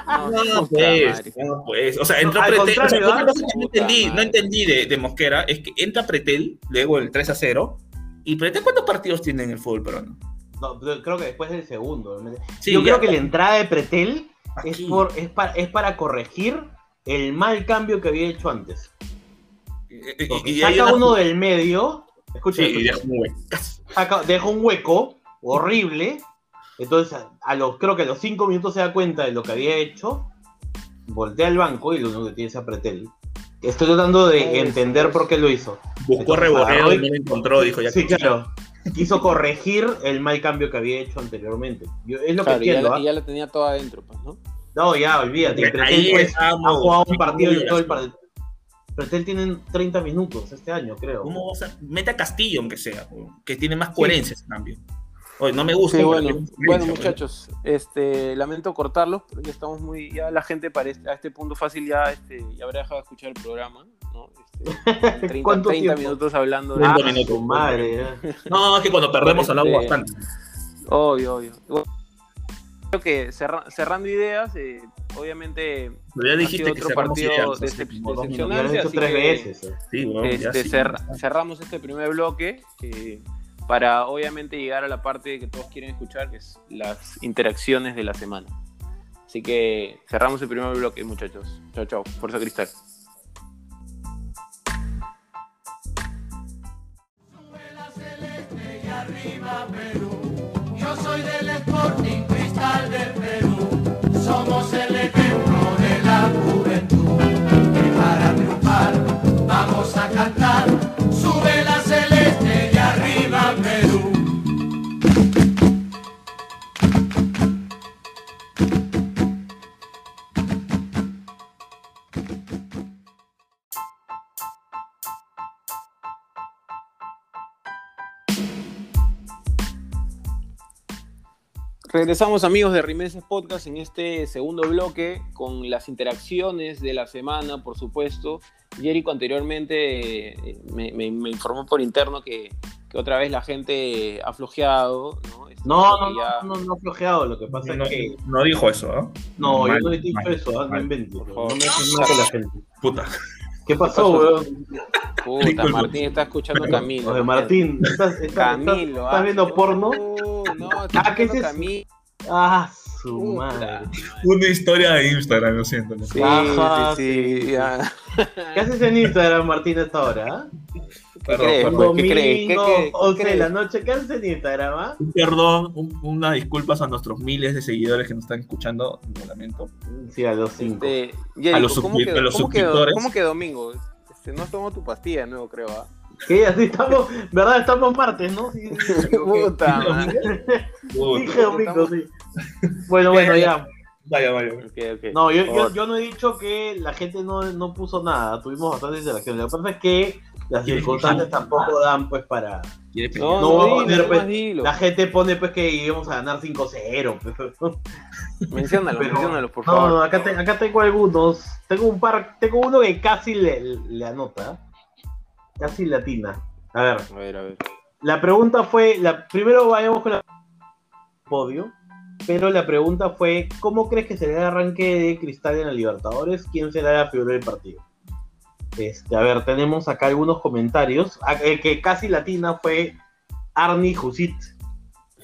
No, no, pues, no pues. O sea, entró Pretel. O sea, no, entendí, no entendí de, de, Mosquera es que entra Pretel, luego el 3 a 0. ¿Y Pretel cuántos partidos tiene en el fútbol peruano? No, creo que después del segundo. Yo creo que la entrada de Pretel es, por, es, para, es para corregir el mal cambio que había hecho antes y, saca uno del medio, escucha, deja un hueco. horrible. Entonces, a los, creo que a los cinco minutos se da cuenta de lo que había hecho, voltea al banco y lo único que tiene es a Pretel. Estoy tratando de entender por qué lo hizo. Buscó reboreo y no lo encontró, dijo ya. Sí, claro. Quiso corregir el mal cambio que había hecho anteriormente. es lo que entiendo. Y ya, la tenía todo adentro, pues, ¿no? No, ya, olvídate. Pretel pues, ha jugado un partido y todo el partido él tiene 30 minutos este año, creo. ¿Cómo vas a... Mete a Castillo, aunque sea, que tiene más coherencia ese cambio. Oye, no me gusta. bueno, muchachos, este, lamento cortarlos, pero ya estamos muy, ya la gente para este, a este punto fácil ya, este, ya habrá dejado de escuchar el programa, ¿no? Este, 30, 30 minutos hablando de... Ah, minutos, madre. No, es que cuando perdemos hablamos este, bastante. Obvio, obvio creo que cerrando ideas, eh, obviamente. ya dijiste que otro partido de este, tres veces. este, cerramos este primer bloque eh, para obviamente llegar a la parte que todos quieren escuchar, que es las interacciones de la semana. Así que cerramos el primer bloque, muchachos. Chao, chao. Fuerza Cristal. Yo soy del Regresamos amigos de Rimenses Podcast en este segundo bloque con las interacciones de la semana, por supuesto. Jerico anteriormente eh, me, me- me informó por interno que, que otra vez la gente ha flojeado, ¿no? Este, No, no, ya- no, no, no flojeado. Lo que pasa No, es que. no dijo eso, ¿ah? No, Mal, yo no he dicho mal, eso, ah, no mal. inventes. Por No favor. me la gente. Puta. ¿Qué pasó, pasó? weón? Puta. Martín está escuchando a Camilo. Oye, Martín, ¿estás, estás, Camilo, estás- ah, estás viendo no, porno? No, Ah, está ¿qué es eso? Camilo. Ah, su madre. Una historia de Instagram, lo siento. ¿no? Sí, Ajá, sí, sí, ya. ¿Qué haces en Instagram, Martín, a esta hora? ah? ¿Qué Perdón, crees? perdón. pues? ¿Qué crees? ¿Qué Domingo? ¿Qué 11 de la noche. ¿Qué haces en Instagram, ah? Un perdón, un- unas disculpas a nuestros miles de seguidores que nos están escuchando. Lo lamento. Sí, a los 5. Este, A los ¿cómo suscri- que- a los cómo que- suscriptores. ¿Cómo que domingo? Este, no tomo tu pastilla de nuevo, creo. ¿ah? ¿Qué? Así estamos, ¿verdad? Estamos martes, ¿no? Sí, sí. Puta madre. Uy, Dije domingo, sí. Bueno, bueno, ya. vaya, vaya. Ok, ok. No, yo, yo, yo no he dicho que la gente no, no puso nada. Tuvimos bastante interacción. Lo que pasa es que las circunstancias tampoco dan, pues, para. No, No, no, dilo, poner, pues. La gente pone, pues, que íbamos a ganar 5-0. pues. Menciónalo, Pero- menciónalo, por favor. no, acá, te- acá tengo algunos. Tengo un par. Tengo uno que casi le, le anota. Casi latina. A ver. A ver, a ver. La pregunta fue, la, primero vayamos con la podio, pero la pregunta fue, ¿cómo crees que será el arranque de Cristal en la Libertadores? ¿Quién será la figura del partido? Este, a ver, tenemos acá algunos comentarios. Ah, El que casi latina fue Arnie Jusit.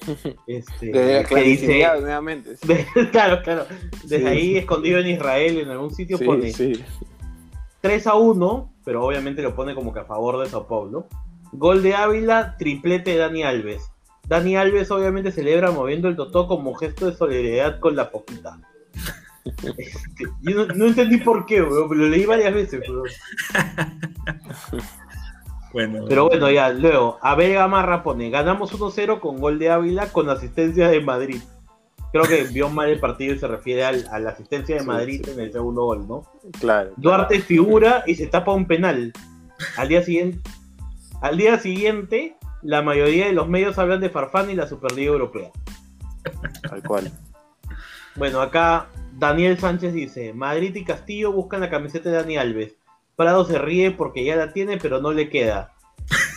Este, Desde que dice, nuevamente. Sí, de- claro, claro. Desde Sí. ahí, escondido en Israel, en algún sitio, pone sí. 3 a 1, pero obviamente lo pone como que a favor de Sao Paulo. Gol de Ávila, triplete de Dani Alves. Dani Alves obviamente celebra moviendo el totó como gesto de solidaridad con la poquita. Este, yo no, no entendí por qué, pero lo leí varias veces. Bueno, Pero bueno, ya, luego, Abel Gamarra pone, ganamos 1-0 con gol de Ávila con asistencia de Madrid. Creo que vio mal el partido y se refiere al- a la asistencia de Sí, Madrid sí. en el segundo gol, ¿no? Claro. Duarte figura y se tapa un penal. Al día siguiente, al día siguiente, la mayoría de los medios hablan de Farfán y la Superliga Europea. Tal cual. Bueno, acá Daniel Sánchez dice, Madrid y Castillo buscan la camiseta de Dani Alves. Prado se ríe porque ya la tiene, pero no le queda.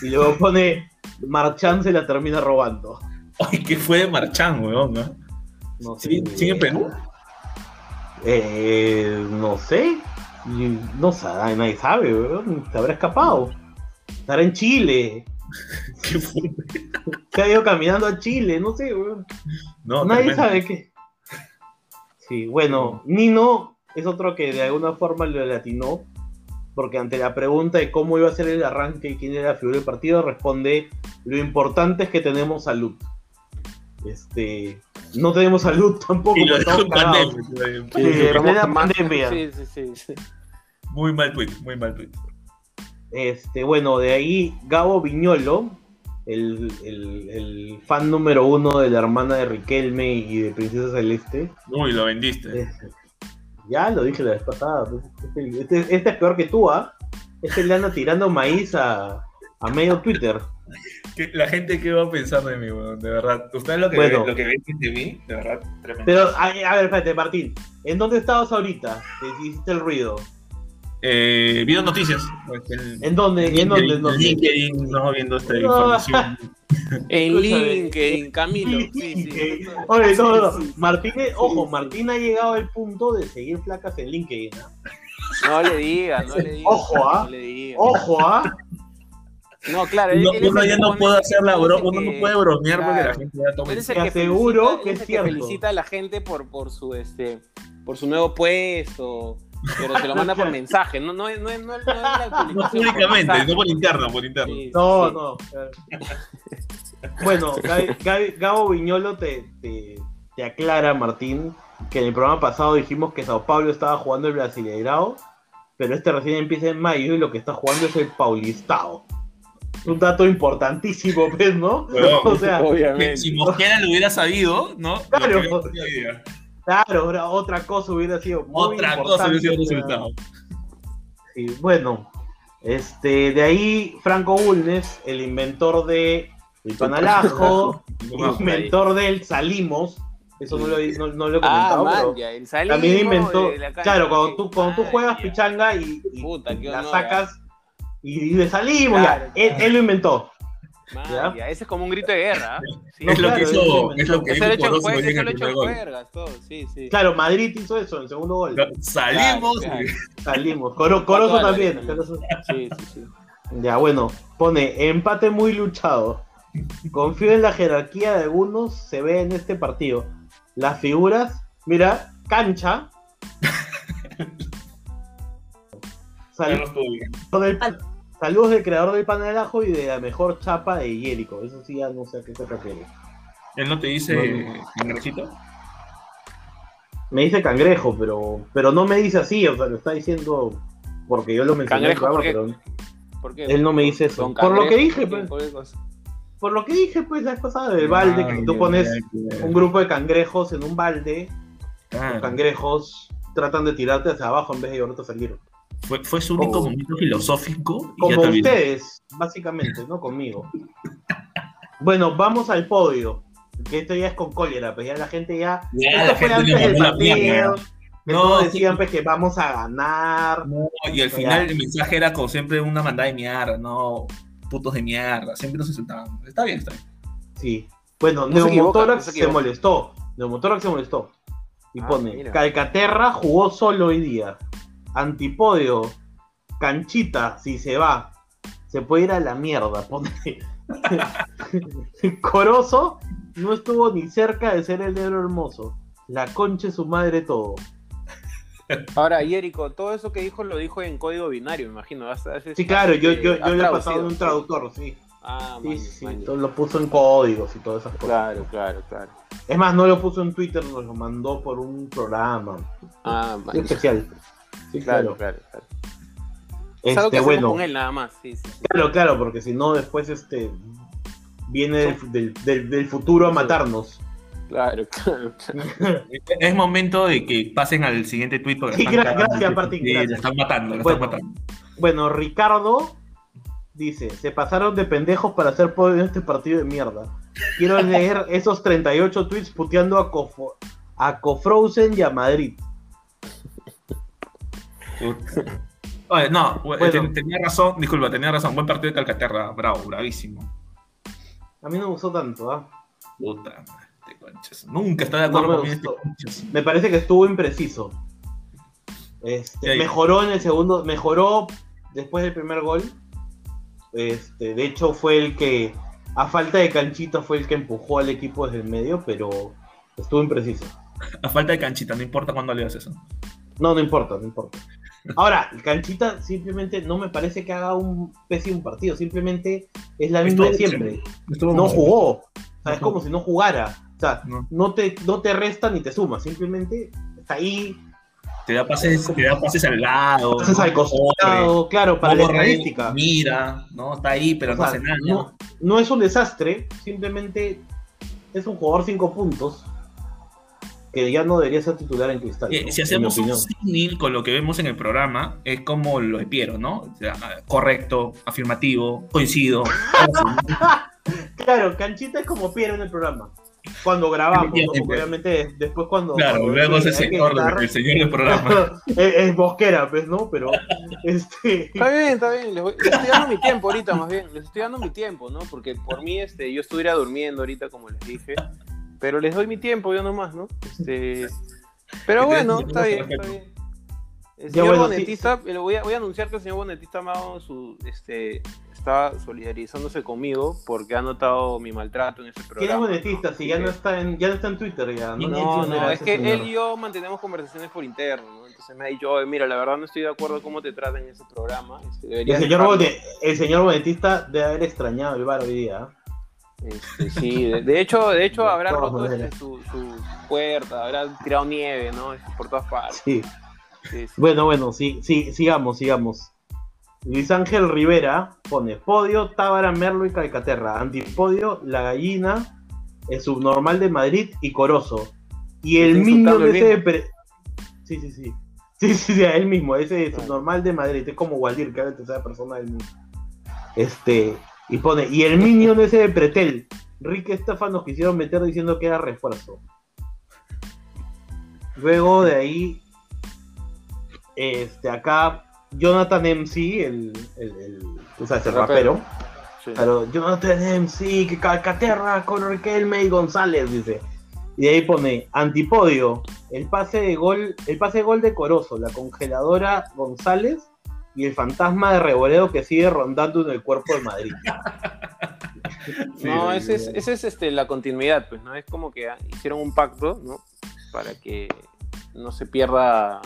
Y luego pone, Marchán se la termina robando. Ay, ¿qué fue de Marchán, weón? ¿no? No sé. ¿Sigue, sigue en Perú? Eh, no sé. No sabe, nadie sabe, weón. Se habrá escapado. Estará en Chile. ¿Qué fue? Se ha ido caminando a Chile, no sé, weón. No, Nadie tremendo. sabe qué. Sí, bueno, Nino es otro que de alguna forma lo latinó, porque ante la pregunta de cómo iba a ser el arranque y quién era la figura del partido, responde: Lo importante es que tenemos salud. Este, no tenemos salud tampoco, Y lo dejó estamos en cagados. pandemia, weón. Sí, en estamos plena tomando- pandemia. Sí, sí, sí, sí. Muy mal tweet, muy mal tweet. Este, bueno, de ahí Gabo Viñolo, el, el- el fan número uno de la hermana de Riquelme y de Princesa Celeste. Uy, lo vendiste. Eh, Ya lo dije la vez pasada. pues, Este, este- este es peor que tú, ¿ah? Este le anda tirando maíz a, a medio Twitter. ¿Qué- La gente, ¿qué va a pensar de mí, weón? De verdad. ¿Ustedes lo que, Bueno. lo que ven de mí? De verdad, tremendo. Pero, a, a ver, espérate, Martín. ¿En dónde estabas ahorita? Que hiciste el ruido. Eh, viendo noticias. pues, en- ¿En dónde? ¿En dónde? ¿En? LinkedIn, no viendo esta No. información. En. LinkedIn, Camilo. Sí, sí. Oye, no, no. Martín, ojo, sí. Martín ha llegado al punto de seguir placas en LinkedIn. ¿ah? No le diga, no le diga. Ojo, ¿ah? No le diga. Ojo, ¿ah? No, claro. él- Uno, él uno ya que no puede hacer la él es bro, el uno que- no puede bromear porque Claro. la gente ya toma. Es el Te que aseguro felicita, que es el cierto. felicita a la gente por, por su este por su nuevo puesto, pero se lo manda por mensaje, no no es no es no es no No públicamente, no por interno, por interno. Sí, No, sí. no. Bueno, Gabo Viñolo te, te, te aclara, Martín, que en el programa pasado dijimos que Sao Paulo estaba jugando el Brasileirao, pero este recién empieza en mayo y lo que está jugando es el Paulistao. Un dato importantísimo, ¿ves, no? Huevón. O sea, Obviamente. Si Mosquera lo hubiera sabido, ¿no? Claro. Hubiera claro, ahora otra cosa hubiera sido muy Otra cosa hubiera sido importante, resultado. Sí, bueno, este, de ahí Franco Bulnes, el inventor de el panalajo, inventor del salimos, Eso no lo, he- no, no lo he Ah, comentado, man, pero ya, también inventó. Claro, cuando tú, cuando tú man, juegas pichanga y, y Puta, qué la honor, sacas y, y de salimos, Claro, ya. Él, claro. él lo inventó. Ya, Ese es como un grito de guerra. Sí, No, es lo que claro, hizo, es- es lo que Eso lo he hecho en Corozo jue- en eso el lo he hecho primer en gol. juergas, todo, sí, sí. Claro, Madrid hizo eso en el segundo gol. Salimos. Claro, Salimos. Coro- Corozo también. Sí, sí, sí. Ya, bueno, pone empate muy luchado. Confío en la jerarquía de algunos, se ve en este partido. Las figuras, mira, cancha. Sal- del- saludos del creador del pan del ajo y de la mejor chapa de Jericho. Eso sí, ya no sé a qué se refiere. Él no te dice cangrejito. Me dice cangrejo, pero, pero no me dice así, o sea, lo está diciendo porque yo lo mencioné. Cangrejo, programa, ¿por qué? pero ¿Por qué? él no me dice eso. Don Por lo que dije, pues. ¿Por cosa? Lo que dije, pues, la vez pasada del balde, que tú pones un grupo de cangrejos en un balde, Ah, los cangrejos tratan de tirarte hacia abajo en vez de llevarte a salir. Fue, fue su único Oh. momento filosófico. y Como ustedes, básicamente, no conmigo. Bueno, vamos al podio. Que esto ya es con cólera, pues ya la gente ya. Ya, esto la fue gente antes le del partido. mierda. No, decían pues, que vamos a ganar. No, y al final el mensaje era como siempre una mandada de mierda, no putos de mierda, siempre nos insultaban. Está bien, está bien. Sí. Bueno, No se Neumotórax se molestó. Neumotórax se molestó. Y Ah, pone, mira. Calcaterra jugó solo hoy día. Antipodio, Canchita, si se va, se puede ir a la mierda. Corozo no estuvo ni cerca de ser el negro hermoso. La concha es su madre todo. Ahora, Jerico, todo eso que dijo lo dijo en código binario, me imagino. Has- has- Sí, claro, yo, yo, has yo le he pasado de un traductor, sí. Ah, Sí, man, sí, man. todo lo puso en códigos y todas esas cosas. Claro, claro, claro. Es más, no lo puso en Twitter, nos lo mandó por un programa. Ah, man. Especial. Sí, Claro, claro. claro, claro. Es algo que Este, bueno, con él nada más, sí, sí. sí. claro, claro, porque si no, después este viene del, del- del- del futuro a matarnos. Claro, claro, claro. Es momento de que pasen al siguiente tweet porque Sí, la están gra- cagando. gracias, Martín, Sí, gracias. la están matando, la Bueno. están matando. Bueno, Ricardo dice: Se pasaron de pendejos para hacer podio en este partido de mierda. Quiero leer esos 38 tweets puteando a, Cofo- a Cofrozen y a Madrid. Oye, no, Bueno. ten- tenía razón, disculpa, tenía razón. Buen partido de Calcaterra, bravo, bravísimo. A mí no me gustó tanto, ¿ah? Puta madre, este conchas. Nunca está de acuerdo No con este conchas. Me parece que estuvo impreciso. Este, Sí. mejoró en el segundo, mejoró después del primer gol. Este, de hecho fue el que, a falta de canchita, fue el que empujó al equipo desde el medio, pero estuvo impreciso. A falta de canchita, no importa cuándo le eso. No, no importa, no importa. Ahora, el canchita simplemente no me parece que haga un pésimo partido, simplemente es la misma de siempre. No jugó. O sea, es como si no jugara. O sea, No. no te, no te resta ni te suma, simplemente está ahí, Te da pases, te da pases al lado. ¿no? al costado, claro, para la estadística. Mira, ¿no? Está ahí, pero O no sea, hace nada. no, no es un desastre, simplemente es un jugador 5 puntos que ya no debería ser titular en cristal. Eh, ¿no? si hacemos un símil con lo que vemos en el programa, es como lo de Piero, ¿no? O sea, correcto, afirmativo, coincido. Claro, Canchita es como Piero en el programa. Cuando grabamos, ¿no? Porque obviamente después cuando. claro, cuando luego es el hay que señor, el señor del programa. es, es bosquera, pues, ¿no? Pero. este Está bien, está bien. Les, voy- les estoy dando mi tiempo ahorita, más bien. Les estoy dando mi tiempo, ¿no? Porque por mí, este, yo estuviera durmiendo ahorita, como les dije. Pero les doy mi tiempo, yo nomás, ¿no? Este, pero bueno, está bien, está bien. El señor bueno, Bonetista, eh, voy, a, voy a anunciar que el señor Bonetista dado su, este, está solidarizándose conmigo porque ha notado mi maltrato en ese programa. ¿Quién es monetista? ¿no? Si ya no que- está en, ya no está en Twitter ya. No, No, no, es que señor. él y yo mantenemos conversaciones por interno, ¿no? Entonces me ha dicho, "Oye, mira, la verdad no estoy de acuerdo cómo te tratan en ese programa. Este, el señor, dejarlo". Bonet- el señor Bonetista debe haber extrañado el bar hoy día. Este, sí, de, de hecho, de hecho habrá roto este, su, su puerta, habrá tirado nieve, ¿no? Por todas partes. Sí. Sí, sí. Bueno, bueno, sí, sí, sigamos, sigamos. Luis Ángel Rivera pone podio, Tábara, Merlo y Calcaterra. Antipodio, La Gallina, el subnormal de Madrid y Corozo. Y el el ese de... mismo. pre- Sí, sí, sí. Sí, sí, sí, él mismo, ese subnormal de Madrid. Es como Waldir, que a veces esa persona del mundo. Este, y pone, y el minion ese de Pretel. Rick Estefan nos quisieron meter diciendo que era refuerzo. Luego de ahí, este, acá, Jonathan MC, el, el, el, o sea, el rapero. Sí. Claro, Jonathan MC, que Calcaterra con Riquelme y González, dice. Y de ahí pone antipodio, el pase de gol, el pase de gol de Corozo, la congeladora González y el fantasma de Reboledo que sigue rondando en el cuerpo de Madrid. No, ese es, ese es este, la continuidad, pues, ¿no? Es como que hicieron un pacto, ¿no? Para que no se pierda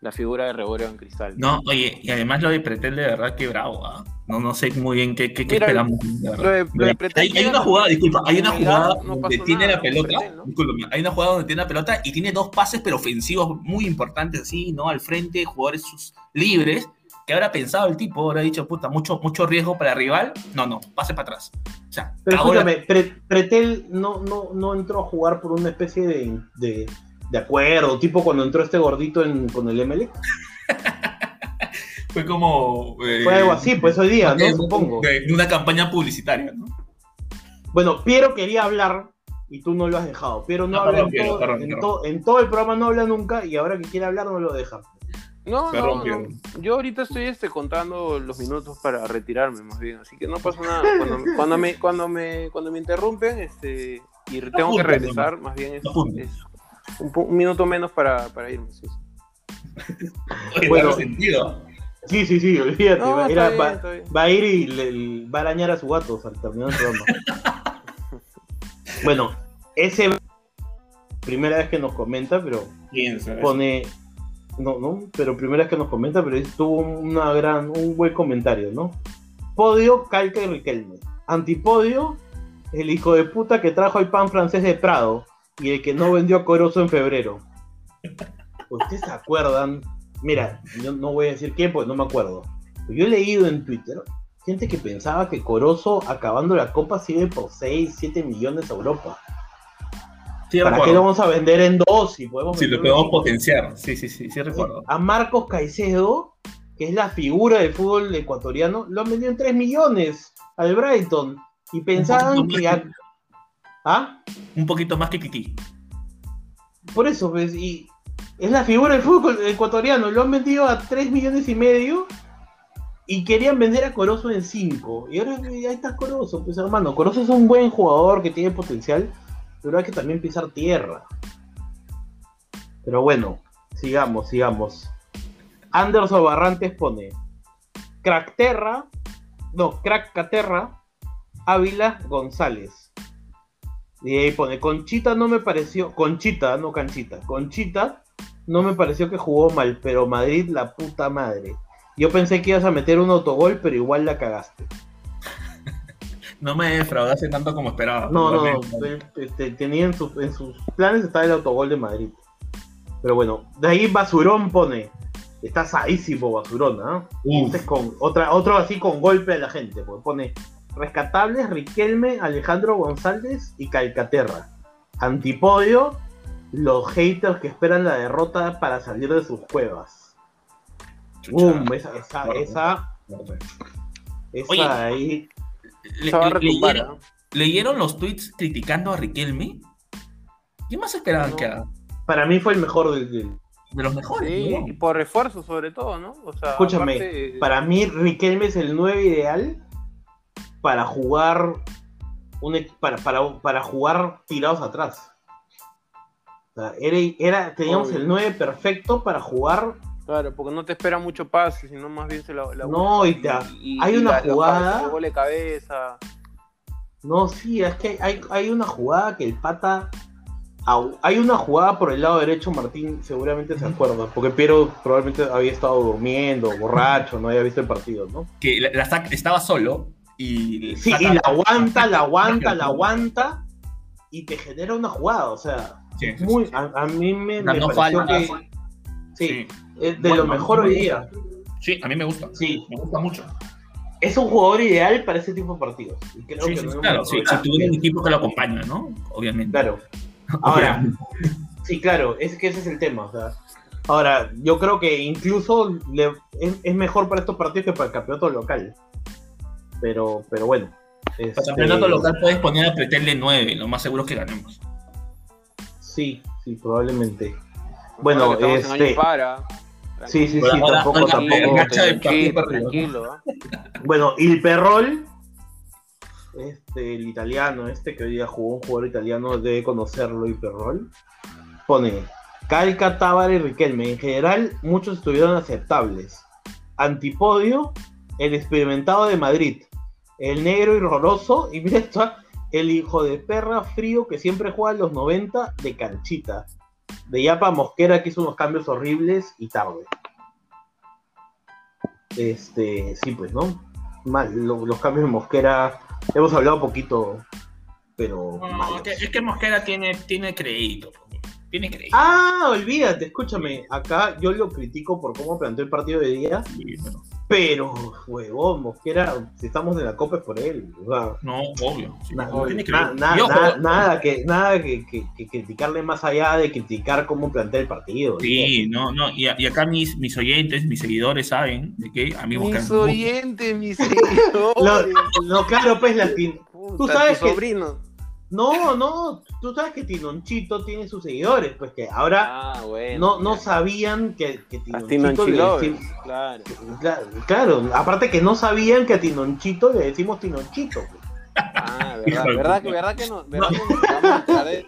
la figura de Reboleo en cristal. No, oye, y además lo de Pretel de verdad que bravo, ¿ah? No, no sé muy bien qué, qué, qué Mira, esperamos. de verdad. lo de- lo de Pretel hay, una jugada, disculpa, hay una jugada no donde tiene nada la pelota, hay una jugada donde tiene la pelota y tiene dos pases pero ofensivos muy importantes así, ¿no? Al frente, jugadores sus- libres, que habrá pensado el tipo, habrá dicho, puta, mucho, mucho riesgo para el rival, no, no, pase para atrás. O sea, Pero ahora- Pre- Pretel no, no, no entró a jugar por una especie de, de, de acuerdo, tipo cuando entró este gordito en- con el ML. fue como... eh, Fue algo así, pues hoy día, ¿no? Supongo. De, de una campaña publicitaria, ¿no? Bueno, Piero quería hablar y tú no lo has dejado. Piero no No, habla perdón, en, Piero, todo, perdón, en, perdón. to- en todo el programa, no habla nunca y ahora que quiere hablar no lo deja. No, no, no. Yo ahorita estoy este, contando los minutos para retirarme, más bien. Así que no pasa nada. Cuando, cuando, me, cuando, me, cuando me interrumpen este, y tengo que regresar, más bien es, es un, pu- un minuto menos para, para irme. sí, sí. Oye, Bueno. sentido. Sí, sí, sí, olvídate. No, va, a ir está a, bien, va- va a ir y le, va a arañar a su gato al terminar el programa. bueno, ese primera vez que nos comenta, pero pone no, no, pero primera vez que nos comenta, pero tuvo una gran, un buen comentario, ¿no? Podio, Calca y Riquelme. Antipodio, el hijo de puta que trajo el pan francés de Prado y el que no vendió a Corozo en febrero. ¿Ustedes se acuerdan? Mira, yo no voy a decir quién, porque no me acuerdo. Yo he leído en Twitter gente que pensaba que Corozo acabando la copa sigue por 6, 7 millones a Europa. Sí, ¿Para recuerdo. qué lo vamos a vender en dos si podemos Sí, lo podemos potenciar. Sí, sí, sí, sí recuerdo. A Marcos Caicedo, que es la figura del fútbol ecuatoriano, lo han vendido en 3 millones al Brighton. Y pensaban que. a- ¿Ah? Un poquito más que Kiki. Por eso, pues, y es la figura del fútbol ecuatoriano. Lo han vendido a 3 millones y medio y querían vender a Corozo en 5. Y ahora ahí está Corozo, pues hermano. Corozo es un buen jugador que tiene potencial, pero hay que también pisar tierra. Pero bueno, sigamos, sigamos. Anderson Barrantes pone Crackterra, no, Crackcaterra, Ávila González. Y ahí pone, Conchita no me pareció, Conchita, no Canchita, Conchita no me pareció que jugó mal, pero Madrid la puta madre. Yo pensé que ibas a meter un autogol, pero igual la cagaste. No me defraudaste tanto como esperaba. No, no, no, Realmente. te- te- tenía en, sus- en sus planes estaba el autogol de Madrid. Pero bueno, de ahí Basurón pone, está sadísimo Basurón, ¿ah? Este es con otra, otro así con golpe a la gente, porque pone rescatables Riquelme, Alejandro González y Calcaterra. Antipodio, los haters que esperan la derrota para salir de sus cuevas. Chucha. ¡Bum! Esa, esa, esa, esa Oye. ahí. Le- Se va a le- retumbar, leyeron, leyeron los tweets criticando a Riquelme? ¿Qué más esperaban No. que haga? Para mí fue el mejor De los mejores. Sí, ¿no? y por refuerzo sobre todo, ¿no? O sea, Escúchame, aparte, Para mí, Riquelme es el 9 ideal para jugar un, para, para, para jugar tirados atrás. O sea, era, era- teníamos Obvio. el 9 perfecto para jugar. Claro, porque no te espera mucho pase, sino más bien se la, la No, y te- hay una la- jugada- gol de cabeza. No, sí, es que hay, hay una jugada que el pata. Hay una jugada por el lado derecho, Martín seguramente se acuerda, porque Piero probablemente había estado durmiendo, borracho, no había visto el partido, ¿no? Que la, la sac- estaba solo y. Sí, y la aguanta, la aguanta, la aguanta, y te genera una jugada, o sea, Sí, sí, muy, sí. a, a mí me, No, me no pareció falta. que sí, Sí. Es de Bueno, lo mejor hoy día. Sí, a mí me gusta. Sí, Me gusta mucho. es un jugador ideal para ese tipo de partidos. Y creo Sí, que sí, no claro, sí, si tuviera un equipo que lo acompaña, ¿no? Obviamente. Claro. Ahora, Obviamente. sí, claro, es que ese es el tema. o sea, ahora, yo creo que incluso le- es, es mejor para estos partidos que para el campeonato local. Pero, pero bueno. Para este, el campeonato local puedes poner a Pretel de 9, lo más seguro es que ganemos. Sí, sí, probablemente. Bueno, este. para. Sí, sí, sí, Ahora- tampoco, ahora- tampoco. Tranquilo. Bueno, Il Perrol, este, el italiano, este que hoy día jugó un jugador italiano, debe conocerlo, Il Perrol. Pone Calca, Tábara y Riquelme. En general, muchos estuvieron aceptables. Antipodio, el experimentado de Madrid. El negro y horroroso. Y mira esto, el hijo de perra frío que siempre juega en los 90 de canchita. De Yapa Mosquera que hizo unos cambios horribles y tarde. Este, sí, pues, ¿no? Mal, lo- los cambios de Mosquera, hemos hablado poquito, pero No, malos. es, que, es que Mosquera tiene, tiene crédito. Tiene crédito. Ah, olvídate, escúchame, acá yo lo critico por cómo planteó el partido de día, Sí, pero- pero, huevón, Mosquera, si estamos en la copa es por él, o sea, no, obvio. sí, na- no tiene na- crédito. na- Y ojo, na- nada que nada que, que- que criticarle más allá de criticar cómo plantea el partido. Sí, no, no. Y, y acá mis, mis oyentes, mis seguidores saben de que a mí Mis oyentes, mis seguidores. lo claro, pues, la tin- Puta, tú sabes tu que- sobrino. No, no, tú sabes que Tinonchito tiene sus seguidores, pues que ahora Ah, bueno. no, no sabían que, que Tinonchito Tinonchi le decimos- Claro. Claro, claro, aparte que no sabían que a Tinonchito le decimos Tinonchito. pues. Ah, verdad, verdad, que, verdad que no. Verdad que de-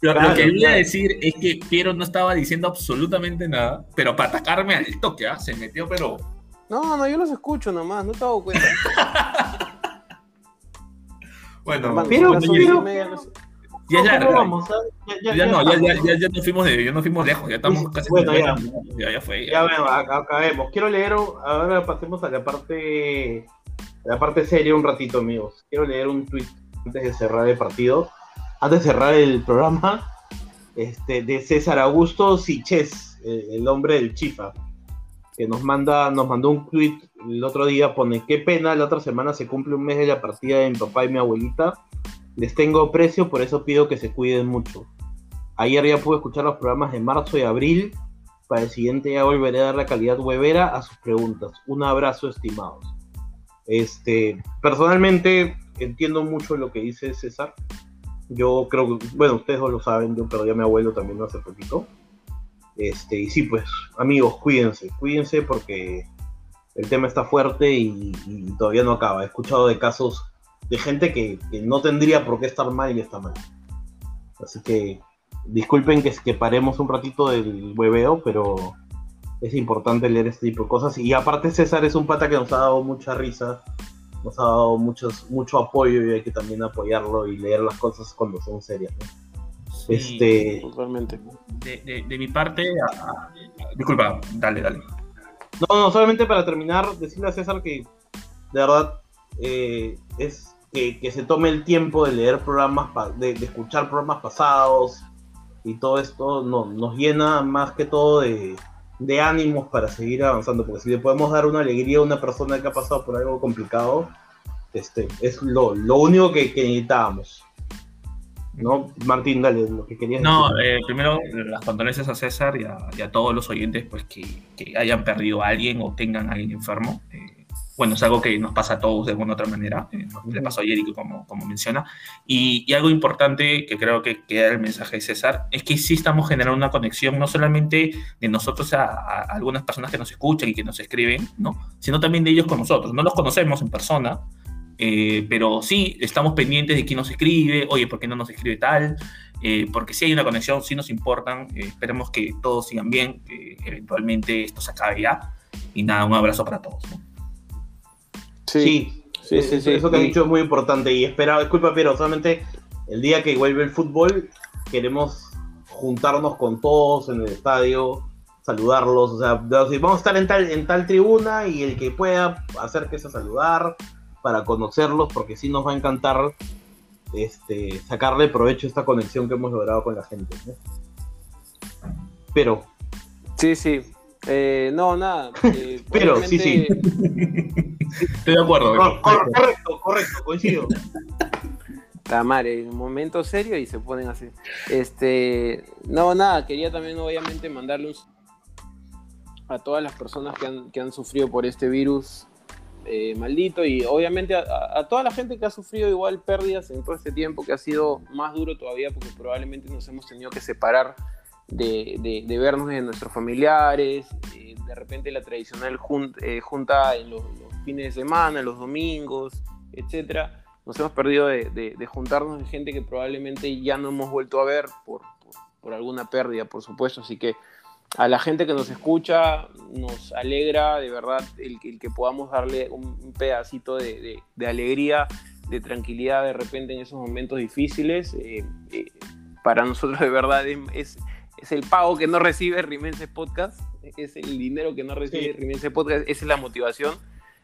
Lo, que voy a claro. decir es que Piero no estaba diciendo absolutamente nada, pero para atacarme al toque, ¿ah? se metió, pero. No, no, yo los escucho nomás, no te hago cuenta. Bueno, pero- ya es ¿Cómo larga. vamos? Ya, Ya, ya- no, ya ya, ya, estamos. ya, ya nos fuimos de, ya nos fuimos lejos, ya estamos Sí, casi bueno, ya. 50 minutos, ya, ya fue. Ya vemos, ac- acabemos. Quiero leer, ahora pasemos a la parte, a la parte seria un ratito, amigos. Quiero leer un tweet antes de cerrar el partido, antes de cerrar el programa, este, de César Augusto Siches, el, el hombre del Chifa, que nos manda, nos mandó un tweet el otro día, pone, qué pena, la otra semana se cumple un mes de la partida de mi papá y mi abuelita. Les tengo precio, por eso pido que se cuiden mucho. Ayer ya pude escuchar los programas de marzo y abril para el siguiente ya volveré a dar la calidad webera a sus preguntas. Un abrazo, estimados. Este, personalmente entiendo mucho lo que dice César. Yo creo que, bueno, ustedes no lo saben, yo perdí a mi abuelo también hace poquito. Este, y sí, pues, amigos, cuídense, cuídense porque el tema está fuerte y, y todavía no acaba. He escuchado de casos de gente que, que no tendría por qué estar mal y está mal. Así que disculpen que, que paremos un ratito del hueveo, pero es importante leer este tipo de cosas. Y aparte César es un pata que nos ha dado mucha risa, nos ha dado muchos, mucho apoyo y hay que también apoyarlo y leer las cosas cuando son serias. ¿no? Sí, Este, Totalmente. de, de- de mi parte, a- a- disculpa, dale, dale. No, no, solamente para terminar, decirle a César que de verdad eh, es que, que se tome el tiempo de leer programas, pa- de, de escuchar programas pasados y todo esto no- nos llena más que todo de, de ánimos para seguir avanzando, porque si le podemos dar una alegría a una persona que ha pasado por algo complicado, este, es lo, lo único que, que necesitábamos. ¿No? Martín, dale, lo que querías No, decir. eh, primero las condolencias a César y a, y a todos los oyentes pues que, que hayan perdido a alguien o tengan a alguien enfermo. Eh, bueno, es algo que nos pasa a todos de alguna u otra manera. eh, nos- le pasó a Jericho como, como menciona. Y, y algo importante que creo que queda el mensaje de César es que sí estamos generando una conexión no solamente de nosotros a, a algunas personas que nos escuchan y que nos escriben, ¿no? sino también de ellos con nosotros. No los conocemos en persona, eh, pero sí estamos pendientes de quién nos escribe, oye, ¿por qué no nos escribe tal? Eh, porque si hay una conexión, sí nos importan, eh, esperemos que todos sigan bien, que eventualmente esto se acabe ya. Y nada, un abrazo para todos. ¿no? Sí, Sí, sí, eso, sí. eso que has dicho es muy importante y espera, disculpa, pero solamente el día que vuelve el fútbol queremos juntarnos con todos en el estadio, saludarlos, o sea, vamos a estar en tal, en tal tribuna y el que pueda acérquese a saludar para conocerlos porque sí nos va a encantar este, sacarle provecho a esta conexión que hemos logrado con la gente. ¿no? Pero, Sí, sí. Eh, no, nada. eh, Pero, sí, sí. Estoy de acuerdo. cor- cor- correcto, correcto, coincido. Tamare, un momento serio y se ponen así. Este, no, nada, quería también obviamente mandarle un a todas las personas que han, que han sufrido por este virus eh, maldito y obviamente a, a- toda la gente que ha sufrido igual pérdidas en todo este tiempo que ha sido más duro todavía porque probablemente nos hemos tenido que separar de, vernos de nuestros familiares, eh, de repente la tradicional eh, junta en los, fines de semana, los domingos, etcétera. Nos hemos perdido de, juntarnos de gente que probablemente ya no hemos vuelto a ver por, por, alguna pérdida, por supuesto. Así que a la gente que nos escucha nos alegra de verdad el, que podamos darle un, pedacito de, alegría, de tranquilidad de repente en esos momentos difíciles. Eh, para nosotros de verdad es, es el pago que no recibe Rimense Podcast, es el dinero que no recibe Rimense Podcast, esa es la motivación.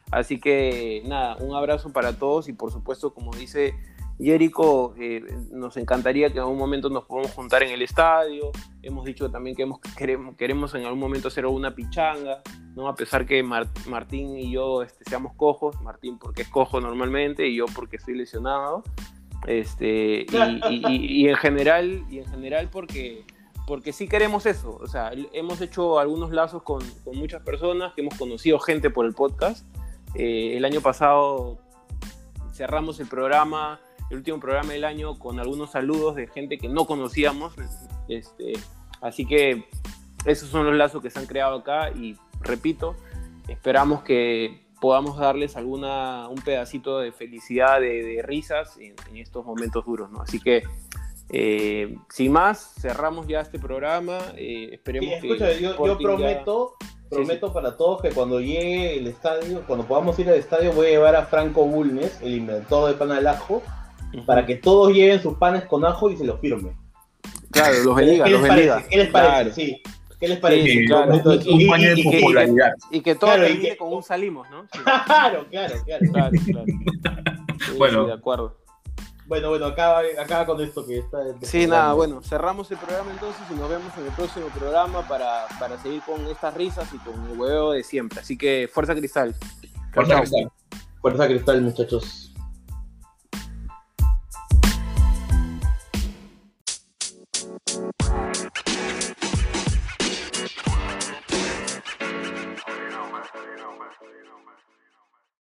Así que nada, un abrazo para todos y por supuesto, como dice Jerico, eh, nos encantaría que en algún momento nos podamos juntar en el estadio. Hemos dicho también que queremos, queremos en algún momento hacer una pichanga, ¿no? a pesar que Martín y yo este, seamos cojos, Martín porque es cojo normalmente y yo porque estoy lesionado. Este, y, en general, y en general porque porque sí queremos eso. O sea, hemos hecho algunos lazos con, muchas personas, que hemos conocido gente por el podcast. Eh, el año pasado cerramos el programa, el último programa del año, con algunos saludos de gente que no conocíamos. Este, así que esos son los lazos que se han creado acá y repito, esperamos que podamos darles alguna, un pedacito de felicidad, de, risas en, en, estos momentos duros, ¿no? Así que eh, sin más, cerramos ya este programa. Eh, esperemos que. Yo, prometo, prometo para todos que cuando llegue el estadio, cuando podamos ir al estadio, voy a llevar a Franco Bulnes, el inventor de pan al ajo, para que todos lleven sus panes con ajo y se los firme. Claro, los bendiga, los bendiga. ¿Qué les parece? Sí. ¿Qué les parece? un paño de popularidad. Y que todo termine con un salimos, ¿no? claro, claro, claro. claro, claro. bueno, de acuerdo. Bueno, bueno, acaba, acaba con esto que está. Sí, nada, bueno, cerramos el programa entonces y nos vemos en el próximo programa para, para seguir con estas risas y con el huevo de siempre. Así que fuerza cristal. Fuerza cristal. Fuerza cristal, muchachos.